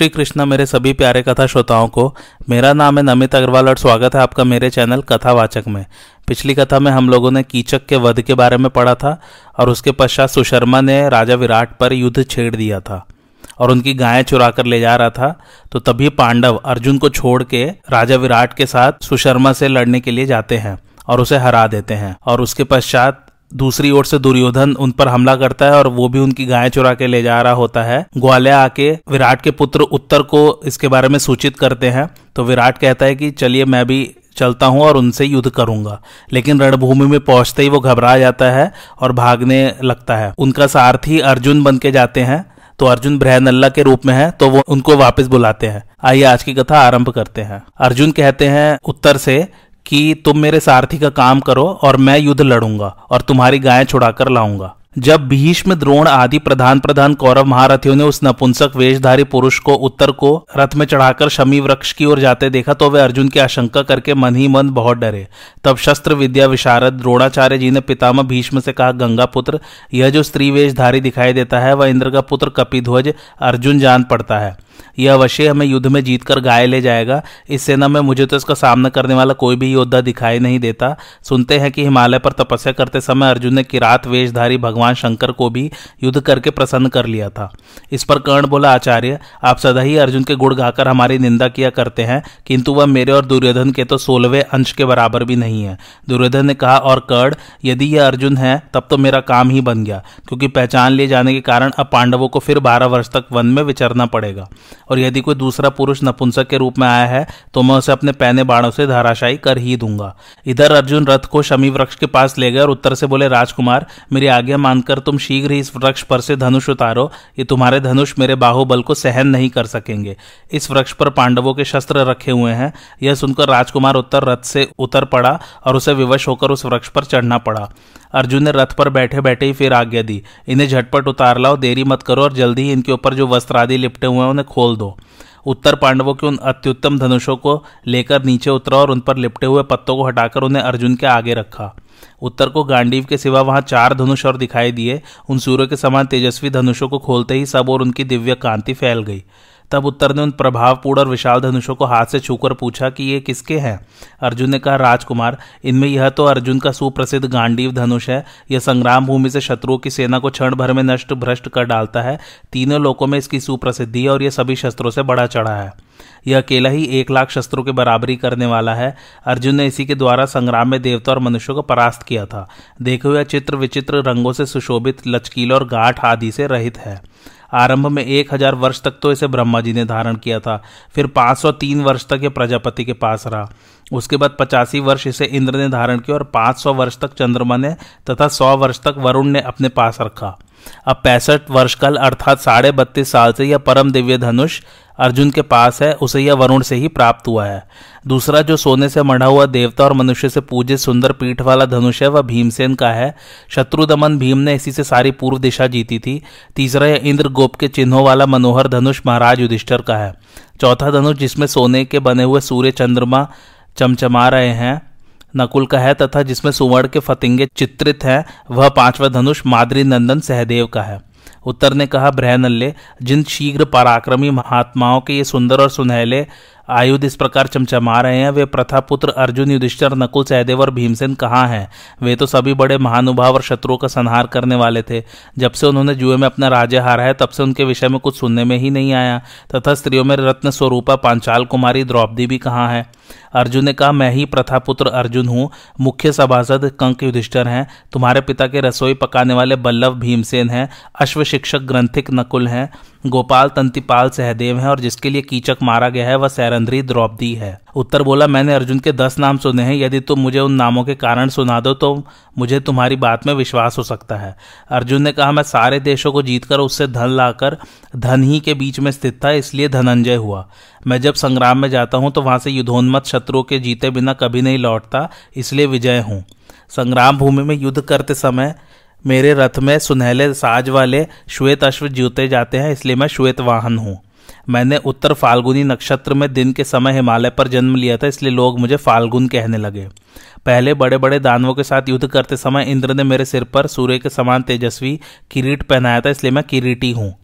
श्री कृष्णा मेरे सभी प्यारे कथा श्रोताओं को, मेरा नाम है नमित अग्रवाल और स्वागत है आपका मेरे चैनल कथावाचक में। पिछली कथा में हम लोगों ने कीचक के वध के बारे में पढ़ा था और उसके पश्चात सुशर्मा ने राजा विराट पर युद्ध छेड़ दिया था और उनकी गायें चुरा कर ले जा रहा था तो तभी पांडव अर्जुन को छोड़ के राजा विराट के साथ सुशर्मा से लड़ने के लिए जाते हैं और उसे हरा देते हैं और उसके पश्चात दूसरी ओर से दुर्योधन उन पर हमला करता है और वो भी उनकी गाय चुरा के ले जा रहा होता है। ग्वालिया आके विराट के पुत्र उत्तर को इसके बारे में सूचित करते हैं। तो विराट कहता है कि, चलिए मैं भी चलता हूँ और उनसे युद्ध करूँगा। लेकिन रणभूमि में पहुँचते ही वो घबरा जाता है और भागने लगता है। उनका सारथी अर्जुन बन के जाते हैं। तो अर्जुन ब्रहनल्ला के रूप में है तो वो उनको वापस बुलाते हैं। आइए आज की कथा आरंभ करते हैं। अर्जुन कहते हैं उत्तर से कि तुम मेरे सारथी का काम करो और मैं युद्ध लड़ूँगा और तुम्हारी गायें छुड़ाकर लाऊँगा। जब भीष्म, द्रोण आदि प्रधान प्रधान कौरव महारथियों ने उस नपुंसक वेशधारी पुरुष को उत्तर को रथ में चढ़ाकर शमी वृक्ष की ओर जाते देखा तो वे अर्जुन की आशंका करके मन ही मन बहुत डरे। तब शस्त्र विद्या विशारद द्रोणाचार्य जी ने पितामह भीष्म से कहा, गंगा पुत्र, यह जो स्त्री वेशधारी दिखाई देता है, वह इंद्र का पुत्र कपिध्वज अर्जुन जान पड़ता है। यह अवश्य हमें युद्ध में जीतकर गाय ले जाएगा। इस सेना में मुझे तो इसका सामना करने वाला कोई भी योद्धा दिखाई नहीं देता। सुनते हैं कि हिमालय पर तपस्या करते समय अर्जुन ने किरात वेशधारी भगवान शंकर को भी युद्ध करके प्रसन्न कर लिया था। इस पर कर्ण बोला, आचार्य, आप सदा ही अर्जुन के गुड़ गाकर हमारी निंदा किया करते हैं, किंतु वह मेरे और दुर्योधन के तो सोलहवें अंश के बराबर भी नहीं है। दुर्योधन ने कहा, और कर्ण, यदि यह अर्जुन है, तब तो मेरा काम ही बन गया, क्योंकि पहचान लिए जाने के कारण अब पांडवों को फिर बारह वर्ष तक वन में विचरना पड़ेगा। और यदि कोई दूसरा पुरुष नपुंसक के रूप में आया है तो मैं उसे अपने पैने बाणों से धाराशाही कर ही दूँगा। इधर अर्जुन रथ को शमी वृक्ष के पास ले गए और उत्तर से बोले, राजकुमार, मेरी आज्ञा मानकर तुम शीघ्र ही इस वृक्ष पर से धनुष उतारो। ये तुम्हारे धनुष मेरे बाहुबल को सहन नहीं कर सकेंगे। इस वृक्ष पर पांडवों के शस्त्र रखे हुए हैं। यह सुनकर राजकुमार उत्तर रथ से उतर पड़ा और उसे विवश होकर उस वृक्ष पर चढ़ना पड़ा। अर्जुन ने रथ पर बैठे बैठे ही फिर आज्ञा दी। इन्हें झटपट उतार लाओ, देरी मत करो और जल्दी ही इनके ऊपर जो वस्त्र आदि लिपटे हुए हैं उन्हें खोल दो। उत्तर पांडवों के उन अत्युत्तम धनुषों को लेकर नीचे उतरा और उन पर लिपटे हुए पत्तों को हटाकर उन्हें अर्जुन के आगे रखा। उत्तर को गांडीव के सिवा वहाँ चार धनुष और दिखाई दिए। उन सूर्य के समान तेजस्वी धनुषों को खोलते ही सब और उनकी दिव्य कांति फैल गई। तब उत्तर ने उन प्रभावपूर्ण और विशाल धनुषों को हाथ से छूकर पूछा कि ये किसके हैं? अर्जुन ने कहा, राजकुमार, इनमें यह तो अर्जुन का सुप्रसिद्ध गांडीव धनुष है। यह संग्राम भूमि से शत्रुओं की सेना को क्षण भर में नष्ट भ्रष्ट कर डालता है। तीनों लोगों में इसकी सुप्रसिद्धि है और यह सभी शस्त्रों से बड़ा चढ़ा है। यह अकेला ही एक लाख शस्त्रों के बराबरी करने वाला है। अर्जुन ने इसी के द्वारा संग्राम में देवता और मनुष्यों को परास्त किया था। देखे हुए चित्र विचित्र रंगों से सुशोभित लचकील और गाठ आदि से रहित है। आरंभ में एक हज़ार वर्ष तक तो इसे ब्रह्मा जी ने धारण किया था। फिर पाँच सौ तीन वर्ष तक ये प्रजापति के पास रहा। उसके बाद पचासी वर्ष इसे इंद्र ने धारण किया और पाँच सौ वर्ष तक चंद्रमा ने तथा सौ वर्ष तक वरुण ने अपने पास रखा। अब पैंसठ वर्ष कल, अर्थात साढ़े बत्तीस साल से यह परम दिव्य धनुष अर्जुन के पास है, उसे यह वरुण से ही प्राप्त हुआ है। दूसरा जो सोने से मढ़ा हुआ देवता और मनुष्य से पूजित सुंदर पीठ वाला धनुष है, वह भीमसेन का है। शत्रु दमन भीम ने इसी से सारी पूर्व दिशा जीती थी। तीसरा यह इंद्र गोप के चिन्हों वाला मनोहर धनुष महाराज युधिष्ठर का है। चौथा धनुष जिसमें सोने के बने हुए सूर्य चंद्रमा चमचमा रहे हैं नकुल का है तथा जिसमें सुवर्ण के फतिंगे चित्रित हैं, वह पांचवा धनुष माद्री नंदन सहदेव का है। उत्तर ने कहा ब्रहनल्ले जिन शीघ्र पराक्रमी महात्माओं के ये सुंदर और सुनहले आयुध इस प्रकार चमचमा रहे हैं, वे प्रथा पुत्र अर्जुन, युधिष्ठर, नकुल, सहदेव और भीमसेन कहाँ हैं? वे तो सभी बड़े महानुभाव और शत्रुओं का संहार करने वाले थे। जब से उन्होंने जुए में अपना राज्य हारा है, तब से उनके विषय में कुछ सुनने में ही नहीं आया। तथा स्त्रियों में रत्न स्वरूपा पांचाल कुमारी द्रौपदी भी कहाँ है? अर्जुन ने कहा, मैं ही प्रथापुत्र अर्जुन हूँ। मुख्य सभासद कंक युधिष्ठर हैं। तुम्हारे पिता के रसोई पकाने वाले बल्लभ भीमसेन हैं। अश्व शिक्षक ग्रंथिक नकुल हैं। गोपाल तंतिपाल सहदेव हैं और जिसके लिए कीचक मारा गया है, वह सैरंध्री द्रौपदी है। उत्तर बोला, मैंने अर्जुन के दस नाम सुने हैं। यदि तुम मुझे उन नामों के कारण सुना दो तो मुझे तुम्हारी बात में विश्वास हो सकता है। अर्जुन ने कहा, मैं सारे देशों को जीतकर उससे धन लाकर धन ही के बीच में स्थित था, इसलिए धनंजय हुआ। मैं जब संग्राम में जाता हूँ तो वहाँ से युद्धोन्मत शत्रुओं के जीते बिना कभी नहीं लौटता, इसलिए विजय हूँ। संग्राम भूमि में युद्ध करते समय मेरे रथ में सुनहले साज वाले श्वेत अश्व जूते जाते हैं, इसलिए मैं श्वेत वाहन हूँ। मैंने उत्तर फाल्गुनी नक्षत्र में दिन के समय हिमालय पर जन्म लिया था, इसलिए लोग मुझे फाल्गुन कहने लगे। पहले बड़े बड़े दानवों के साथ युद्ध करते समय इंद्र ने मेरे सिर पर सूर्य के समान तेजस्वी किरीट पहनाया था, इसलिए मैं किरीटी हूँ।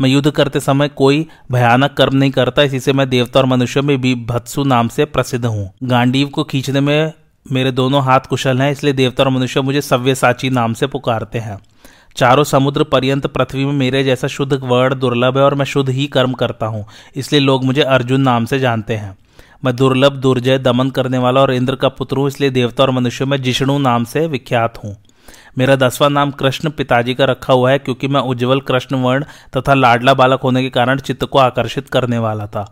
मैं युद्ध करते समय कोई भयानक कर्म नहीं करता, इसी से मैं देवता और मनुष्य में भी भत्सु नाम से प्रसिद्ध हूँ। गांडीव को खींचने में मेरे दोनों हाथ कुशल हैं, इसलिए देवता और मनुष्य मुझे सव्यसाची नाम से पुकारते हैं। चारों समुद्र पर्यंत पृथ्वी में मेरे जैसा शुद्ध वर्ण दुर्लभ है और मैं शुद्ध ही कर्म करता हूँ, इसलिए लोग मुझे अर्जुन नाम से जानते हैं। मैं दुर्लभ, दुर्जय, दमन करने वाला और इंद्र का पुत्र हूँ, इसलिए देवता और मनुष्य में जिष्णु नाम से विख्यात हूँ। मेरा दसवां नाम कृष्ण पिताजी का रखा हुआ है, क्योंकि मैं उज्जवल कृष्ण वर्ण तथा लाडला बालक होने के कारण चित्त को आकर्षित करने वाला था।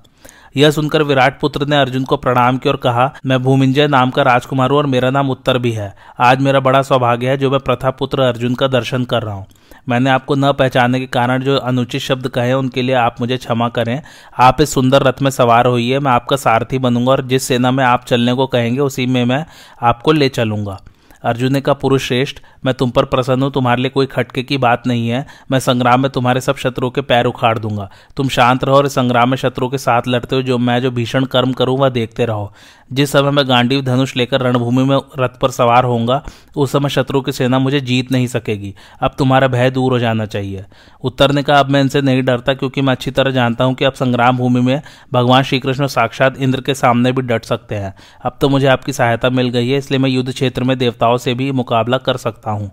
यह सुनकर विराट पुत्र ने अर्जुन को प्रणाम किया और कहा, मैं भूमिंजय नाम का राजकुमार हूँ और मेरा नाम उत्तर भी है। आज मेरा बड़ा सौभाग्य है जो मैं प्रथा पुत्र अर्जुन का दर्शन कर रहा हूँ। मैंने आपको न पहचानने के कारण जो अनुचित शब्द कहे उनके लिए आप मुझे क्षमा करें। आप इस सुंदर रथ में सवार होइए, मैं आपका सारथी बनूँगा और जिस सेना में आप चलने को कहेंगे, उसी में मैं आपको ले चलूँगा। अर्जुन ने कहा, पुरुष श्रेष्ठ, मैं तुम पर प्रसन्न हूँ, तुम्हारे लिए कोई खटके की बात नहीं है। मैं संग्राम में तुम्हारे सब शत्रुओं के पैर उखाड़ दूँगा। तुम शांत रहो और संग्राम में शत्रुओं के साथ लड़ते हो जो मैं जो भीषण कर्म करूँ, वह देखते रहो। जिस समय मैं गांडीव धनुष लेकर रणभूमि में रथ पर सवार होऊँगा, उस समय शत्रु की सेना मुझे जीत नहीं सकेगी। अब तुम्हारा भय दूर हो जाना चाहिए। उत्तर ने कहा, अब मैं इनसे नहीं डरता, क्योंकि मैं अच्छी तरह जानता हूँ कि अब संग्राम भूमि में भगवान श्रीकृष्ण साक्षात इंद्र के सामने भी डट सकते हैं। अब तो मुझे आपकी सहायता मिल गई है, इसलिए मैं युद्ध क्षेत्र में देवताओं से भी मुकाबला कर सकता हूँ।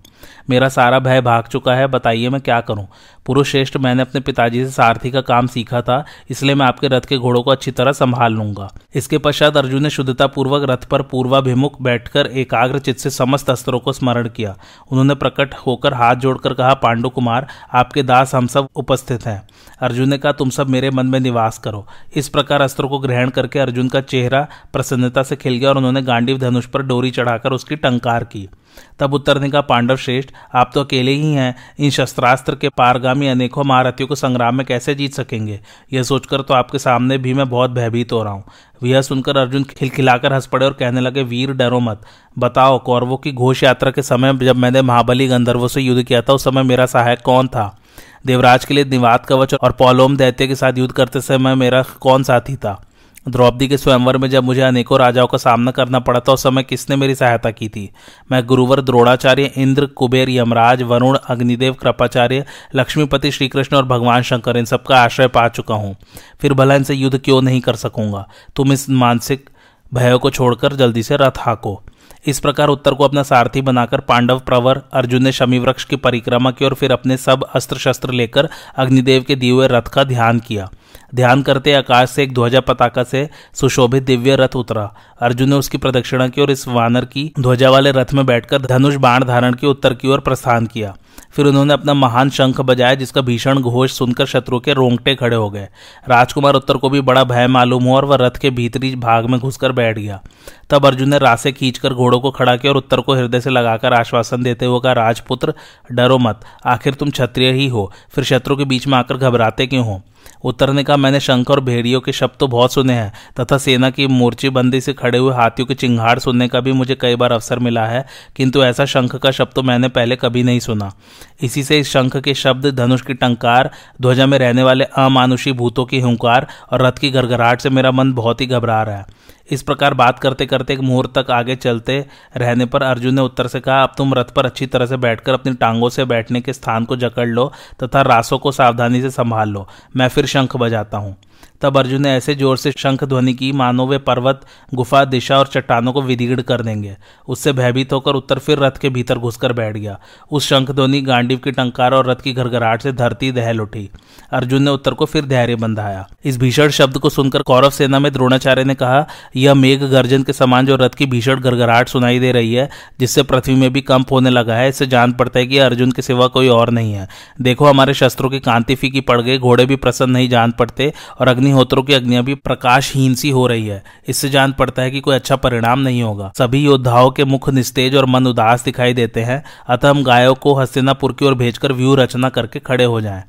मेरा सारा भय भाग चुका है, बताइए मैं क्या करूँ? पुरुष श्रेष्ठ, मैंने अपने पिताजी से सारथी का काम सीखा था, इसलिए मैं आपके रथ के घोड़ों को अच्छी तरह संभाल लूँगा। इसके पश्चात अर्जुन ने शुद्धता पूर्वक रथ पर पूर्वाभिमुख बैठकर एकाग्र चित्त से समस्त अस्त्रों को स्मरण किया। उन्होंने प्रकट होकर हाथ जोड़कर कहा, पांडु कुमार, आपके दास हम सब उपस्थित हैं। अर्जुन ने कहा, तुम सब मेरे मन में निवास करो। इस प्रकार अस्त्रों को ग्रहण करके अर्जुन का चेहरा प्रसन्नता से खिल गया और उन्होंने गांडीव धनुष पर डोरी चढ़ाकर उसकी टंकार की। तब उत्तर ने कहा पांडव श्रेष्ठ, आप तो अकेले ही हैं, इन शस्त्रास्त्र के पारगामी अनेकों महारथियों को संग्राम में कैसे जीत सकेंगे? यह सोचकर तो आपके सामने भी मैं बहुत भयभीत हो रहा हूँ। यह सुनकर अर्जुन खिलखिलाकर हंस पड़े और कहने लगे, वीर, डरो मत। बताओ, कौरवों की घोष यात्रा के समय जब मैंने महाबली गंधर्वों से युद्ध किया था, उस समय मेरा सहायक कौन था? देवराज के लिए निवात कवच और पौलोम दैत्य के साथ युद्ध करते समय मेरा कौन साथी था? द्रौपदी के स्वयंवर में जब मुझे अनेकों राजाओं का सामना करना पड़ा था उस समय किसने मेरी सहायता की थी? मैं गुरुवर, द्रोणाचार्य, इंद्र, कुबेर, यमराज, वरुण, अग्निदेव, कृपाचार्य, लक्ष्मीपति, श्रीकृष्ण और भगवान शंकर, इन सबका आश्रय पा चुका हूँ। फिर भला इनसे युद्ध क्यों नहीं कर सकूँगा? तुम इस मानसिक भयों को छोड़कर जल्दी से रथ हाको। इस प्रकार उत्तर को अपना सारथी बनाकर पांडव, प्रवर, अर्जुन ने शमी वृक्ष की परिक्रमा की और फिर अपने सब अस्त्र शस्त्र लेकर अग्निदेव के दिए हुए रथ का ध्यान किया। ध्यान करते आकाश से, एक ध्वजा पताका से सुशोभित दिव्य रथ उतरा। अर्जुन ने उसकी प्रदक्षिणा की और इस वानर की ध्वजा वाले रथ में बैठकर धनुष बाण धारण के उत्तर की ओर प्रस्थान किया। फिर उन्होंने अपना महान शंख बजाया, जिसका भीषण घोष सुनकर शत्रु के रोंगटे खड़े हो गए। राजकुमार उत्तर को भी बड़ा भय मालूम हुआ और वह रथ के भीतरी भाग में घुसकर बैठ गया। तब अर्जुन ने रासे खींचकर घोड़ों को खड़ा किया और उत्तर को हृदय से लगाकर आश्वासन देते हुए कहा, राजपुत्र, डरो मत। आखिर तुम क्षत्रिय ही हो। फिर शत्रु के बीच में आकर घबराते क्यों हो? उत्तर ने कहा, मैंने शंख और भेड़ियों के शब्द तो बहुत सुने हैं, तथा सेना की मोर्चेबंदी से खड़े हुए हाथियों के चिंगाड़ सुनने का भी मुझे कई बार अवसर मिला है, किंतु ऐसा शंख का शब्द तो मैंने पहले कभी नहीं सुना। इसी से इस शंख के शब्द, धनुष की टंकार, ध्वजा में रहने वाले अमानुषी भूतों की हुंकार और रथ की घरघराहट से मेरा मन बहुत ही घबरा रहा है। इस प्रकार बात करते करते एक मुहूर्त तक आगे चलते रहने पर अर्जुन ने उत्तर से कहा, अब तुम रथ पर अच्छी तरह से बैठकर अपनी टांगों से बैठने के स्थान को जकड़ लो तथा रासों को सावधानी से संभाल लो। मैं फिर शंख बजाता हूँ। तब अर्जुन ने ऐसे ज़ोर से शंख ध्वनि की, मानो वे पर्वत, गुफा, दिशा और चट्टानों को विदीर्ण कर देंगे। उससे भयभीत होकर उत्तर फिर रथ के भीतर घुसकर बैठ गया। उस शंख ध्वनि, गांडीव की टंकार और रथ की घरघराहट से धरती दहल उठी। अर्जुन ने उत्तर को फिर धैर्य बंधाया। इस भीषण शब्द को सुनकर कौरव सेना में द्रोणाचार्य ने कहा, यह मेघ गर्जन के समान जो रथ की भीषण घरघराहट सुनाई दे रही है, जिससे पृथ्वी में भी कंप होने लगा है, इससे जान पड़ता है कि अर्जुन के सिवा कोई और नहीं है। देखो, हमारे शस्त्रों की कांति फीकी पड़ गई, घोड़े भी प्रसन्न नहीं जान पड़ते और अग्निहोत्रों की अग्नियाँ भी प्रकाशहीन सी हो रही है। इससे जान पड़ता है कि कोई अच्छा परिणाम नहीं होगा। सभी योद्धाओं के मुख निस्तेज और मन उदास दिखाई देते हैं। अतः हम गायों को हस्तिनापुर की ओर भेजकर व्यू रचना करके खड़े हो जाएँ।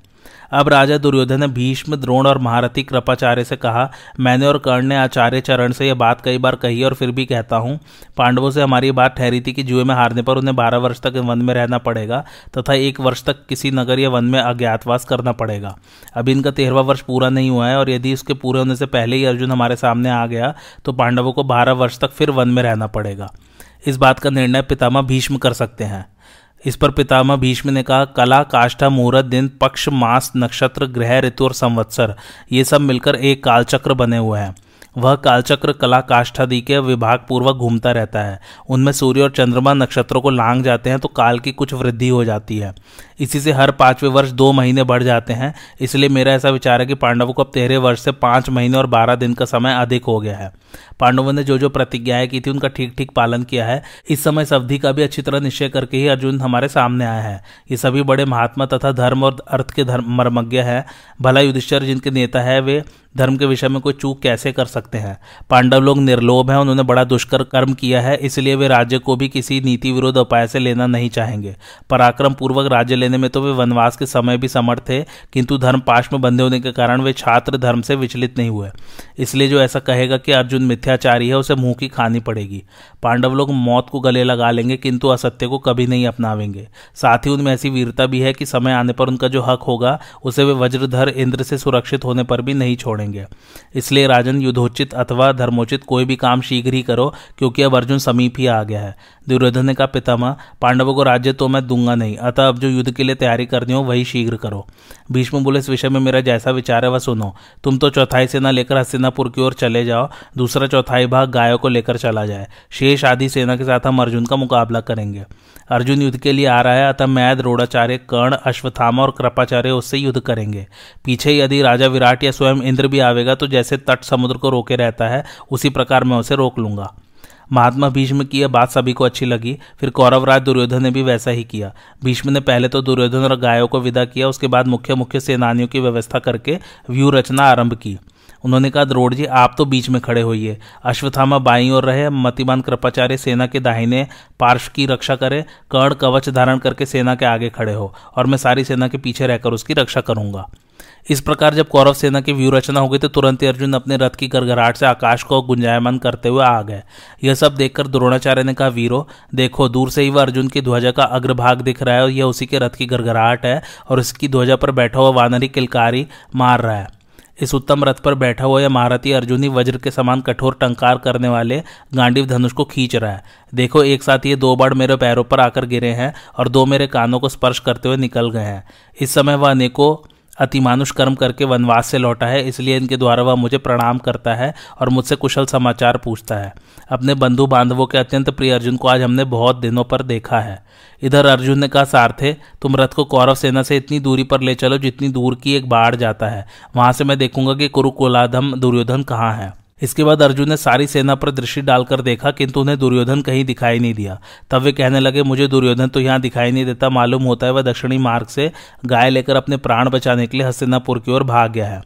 अब राजा दुर्योधन ने भीष्म, द्रोण और महारथी कृपाचार्य से कहा, मैंने और कर्ण ने आचार्य चरण से यह बात कई बार कही और फिर भी कहता हूँ, पांडवों से हमारी बात ठहरी थी कि जुए में हारने पर उन्हें बारह वर्ष तक वन में रहना पड़ेगा तथा एक वर्ष तक किसी नगर या वन में अज्ञातवास करना पड़ेगा। अभी इनका तेरहवा वर्ष पूरा नहीं हुआ है और यदि इसके पूरे होने से पहले ही अर्जुन हमारे सामने आ गया तो पांडवों को बारह वर्ष तक फिर वन में रहना पड़ेगा। इस बात का निर्णय पितामह भीष्म कर सकते हैं। इस पर पितामह भीष्म ने कहा, कला, काष्ठा, मुहूर्त, दिन, पक्ष, मास, नक्षत्र, ग्रह, ऋतु और संवत्सर, ये सब मिलकर एक कालचक्र बने हुए हैं। वह कालचक्र कला, काष्ठादि के विभाग पूर्वक घूमता रहता है। उनमें सूर्य और चंद्रमा नक्षत्रों को लांग जाते हैं तो काल की कुछ वृद्धि हो जाती है। इसी से हर पाँचवें वर्ष दो महीने बढ़ जाते हैं। इसलिए मेरा ऐसा विचार है कि पांडवों को अब तेरह वर्ष से पाँच महीने और बारह दिन का समय अधिक हो गया है। पांडवों ने जो जो प्रतिज्ञाएँ की थी, उनका ठीक ठीक पालन किया है। इस समय इस अवधि का भी अच्छी तरह निश्चय करके ही अर्जुन हमारे सामने आया है। ये सभी बड़े महात्मा तथा धर्म और अर्थ के धर्म मर्मज्ञ है। भला युधिष्ठर जिनके नेता है, वे धर्म के विषय में कोई चूक कैसे कर सकते हैं? पांडव लोग निर्लोभ हैं, उन्होंने बड़ा दुष्कर कर्म किया है, इसलिए वे राज्य को भी किसी नीति विरोध उपाय से लेना नहीं चाहेंगे। पराक्रम पूर्वक राज्य लेने में तो वे वनवास के समय भी समर्थ थे, किंतु धर्म पाश में बंधे होने के कारण वे छात्र धर्म से विचलित नहीं हुए। इसलिए जो ऐसा कहेगा कि अर्जुन मिथ्याचारी है, उसे मुँह की खानी पड़ेगी। पांडव लोग मौत को गले लगा लेंगे, किंतु असत्य को कभी नहीं अपनावेंगे। साथ ही उनमें ऐसी वीरता भी है कि समय आने पर उनका जो हक होगा, उसे वे वज्रधर इंद्र से सुरक्षित होने पर भी नहीं छोड़ेंगे। इसलिए राजन युद्धोचित अथवा धर्मोचित कोई भी काम शीघ्र ही करो, क्योंकि अब अर्जुन समीप ही आ गया है। दुर्योधन ने कहा पितामह, पांडवों को राज्य तो मैं दूँगा नहीं, अतः अब जो युद्ध के लिए तैयारी करनी हो, वही शीघ्र करो। भीष्म बोले इस विषय में मेरा जैसा विचार है, वह सुनो। तुम तो चौथाई सेना लेकर हस्तिनापुर की ओर चले जाओ, दूसरा चौथाई भाग गायों को लेकर चला जाए। शेष आदि सेना के साथ हम अर्जुन का मुकाबला करेंगे। अर्जुन युद्ध के लिए आ रहा है, अतः मैं द्रोणाचार्य कर्ण अश्वथामा और कृपाचार्य उससे युद्ध करेंगे। पीछे यदि राजा विराट या स्वयं इंद्र भी आवेगा तो जैसे तट समुद्र को रोके रहता है, उसी प्रकार मैं उसे रोक लूँगा। महात्मा भीष्म की यह बात सभी को अच्छी लगी, फिर कौरवराज दुर्योधन ने भी वैसा ही किया। भीष्म ने पहले तो दुर्योधन और गायों को विदा किया, उसके बाद मुख्य मुख्य सेनानियों की व्यवस्था करके व्यू रचना आरंभ की। उन्होंने कहा द्रोड़ जी, आप तो बीच में खड़े होइए। अश्वथामा बाई और रहे, मतिमान कृपाचार्य सेना के दाहिने पार्श्व की रक्षा करे, कर्ण कवच धारण करके सेना के आगे खड़े हो, और मैं सारी सेना के पीछे रहकर उसकी रक्षा करूँगा। इस प्रकार जब कौरव सेना की व्यू रचना हो गई तो तुरंत ही अर्जुन अपने रथ की गरगराहट से आकाश को गुंजायमान करते हुए आ गए। यह सब देखकर द्रोणाचार्य ने कहा, वीरो, देखो, दूर से ही वह अर्जुन की ध्वजा का अग्रभाग दिख रहा है, और यह उसी के रथ की गरगराहट है, और इसकी ध्वजा पर बैठा हुआ वानरी किलकारी मार रहा है। इस उत्तम रथ पर बैठा हुआ यह महारथी अर्जुनी वज्र के समान कठोर टंकार करने वाले गांडीव धनुष को खींच रहा है। देखो, एक साथ ये दो बाढ़ मेरे पैरों पर आकर गिरे हैं और दो मेरे कानों को स्पर्श करते हुए निकल गए हैं। इस समय वह अनेकों अतिमानुष कर्म करके वनवास से लौटा है, इसलिए इनके द्वारा वह मुझे प्रणाम करता है और मुझसे कुशल समाचार पूछता है। अपने बंधु बांधवों के अत्यंत प्रिय अर्जुन को आज हमने बहुत दिनों पर देखा है। इधर अर्जुन ने कहा सारथे तुम रथ को कौरव सेना से इतनी दूरी पर ले चलो जितनी दूर की एक बाढ़ जाता है। वहाँ से मैं देखूँगा कि कुरुकुलाधम दुर्योधन कहाँ है। इसके बाद अर्जुन ने सारी सेना पर दृष्टि डालकर देखा, किंतु उन्हें दुर्योधन कहीं दिखाई नहीं दिया। तब वे कहने लगे, मुझे दुर्योधन तो यहाँ दिखाई नहीं देता। मालूम होता है वह दक्षिणी मार्ग से गाय लेकर अपने प्राण बचाने के लिए हस्तिनापुर की ओर भाग गया है।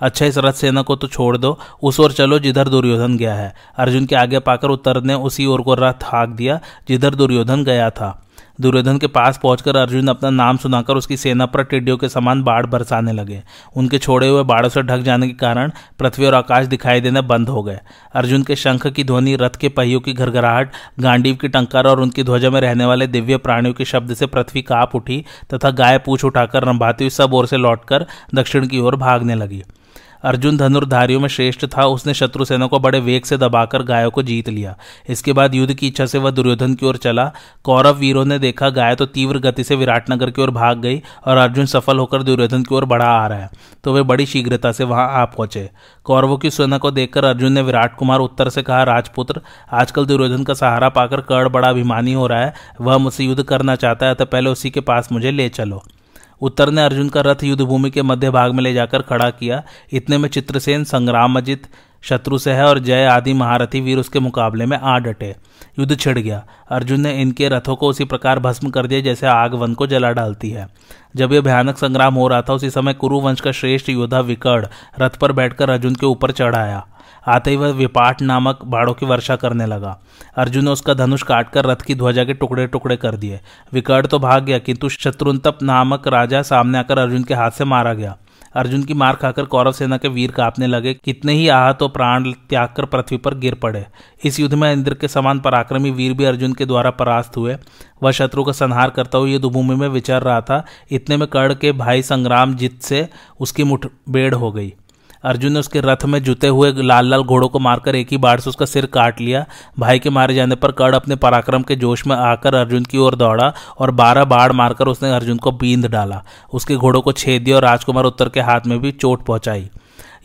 अच्छा इस रथ सेना को तो छोड़ दो। उस ओर चलो जिधर दुर्योधन गया है। अर्जुन के आगे पाकर उत्तर ने उसी ओर को रथ हाँक दिया, जिधर दुर्योधन गया था। दुर्योधन के पास पहुंचकर अर्जुन अपना नाम सुनाकर उसकी सेना पर टिड्डियों के समान बाढ़ बरसाने लगे। उनके छोड़े हुए बाढ़ों से ढक जाने के कारण पृथ्वी और आकाश दिखाई देना बंद हो गए। अर्जुन के शंख की ध्वनि, रथ के पहियों की घरघराहट, गांडीव की टंकार और उनकी ध्वजा में रहने वाले दिव्य प्राणियों के शब्द से पृथ्वी काप उठी तथा गाय पूछ उठाकर रंभाती हुई सब ओर से लौटकर दक्षिण की ओर भागने लगी। अर्जुन धनुर्धारियों में श्रेष्ठ था। उसने शत्रु सेना को बड़े वेग से दबाकर गायों को जीत लिया। इसके बाद युद्ध की इच्छा से वह दुर्योधन की ओर चला। कौरव वीरों ने देखा, गाय तो तीव्र गति से विराटनगर की ओर भाग गई और अर्जुन सफल होकर दुर्योधन की ओर बढ़ा आ रहा है तो वे बड़ी शीघ्रता से वहाँ आ पहुँचे। कौरवों की सेना को देखकर अर्जुन ने विराट कुमार उत्तर से कहा, राजपुत्र, आजकल दुर्योधन का सहारा पाकर कर्ण बड़ा अभिमानी हो रहा है। वह मुझसे युद्ध करना चाहता है तो पहले उसी के पास मुझे ले चलो। उत्तर ने अर्जुन का रथ युद्ध भूमि के मध्य भाग में ले जाकर खड़ा किया। इतने में चित्रसेन संग्राम अजित शत्रु से है और जय आदि महारथी वीर उसके मुकाबले में आ डटे। युद्ध छिड़ गया। अर्जुन ने इनके रथों को उसी प्रकार भस्म कर दिया जैसे आग वन को जला डालती है। जब यह भयानक संग्राम हो रहा था, उसी समय कुरुवंश का श्रेष्ठ योद्धा विकर्ण रथ पर बैठकर अर्जुन के ऊपर चढ़ाया। आते ही वह विपाट नामक बाड़ों की वर्षा करने लगा। अर्जुन ने उसका धनुष काटकर रथ की ध्वजा के टुकड़े टुकड़े कर दिए। विकट तो भाग गया, किंतु शत्रुंतप नामक राजा सामने आकर अर्जुन के हाथ से मारा गया। अर्जुन की मार खाकर कौरव सेना के वीर कांपने लगे, कितने ही आहत तो प्राण त्याग कर पृथ्वी पर गिर पड़े। इस युद्ध में इंद्र के समान पराक्रमी वीर भी अर्जुन के द्वारा परास्त हुए। वह शत्रु का संहार करता हुआ युद्ध भूमि में विचर रहा था। इतने में कर्ण के भाई संग्राम जीत से उसकी मुठभेड़ हो गई। अर्जुन ने उसके रथ में जुते हुए लाल लाल घोड़ों को मारकर एक ही बाढ़ से उसका सिर काट लिया। भाई के मारे जाने पर कर्ण अपने पराक्रम के जोश में आकर अर्जुन की ओर दौड़ा और बारह बाढ़ मारकर उसने अर्जुन को बींद डाला। उसके घोड़ों को छेद दिया और राजकुमार उत्तर के हाथ में भी चोट पहुंचाई।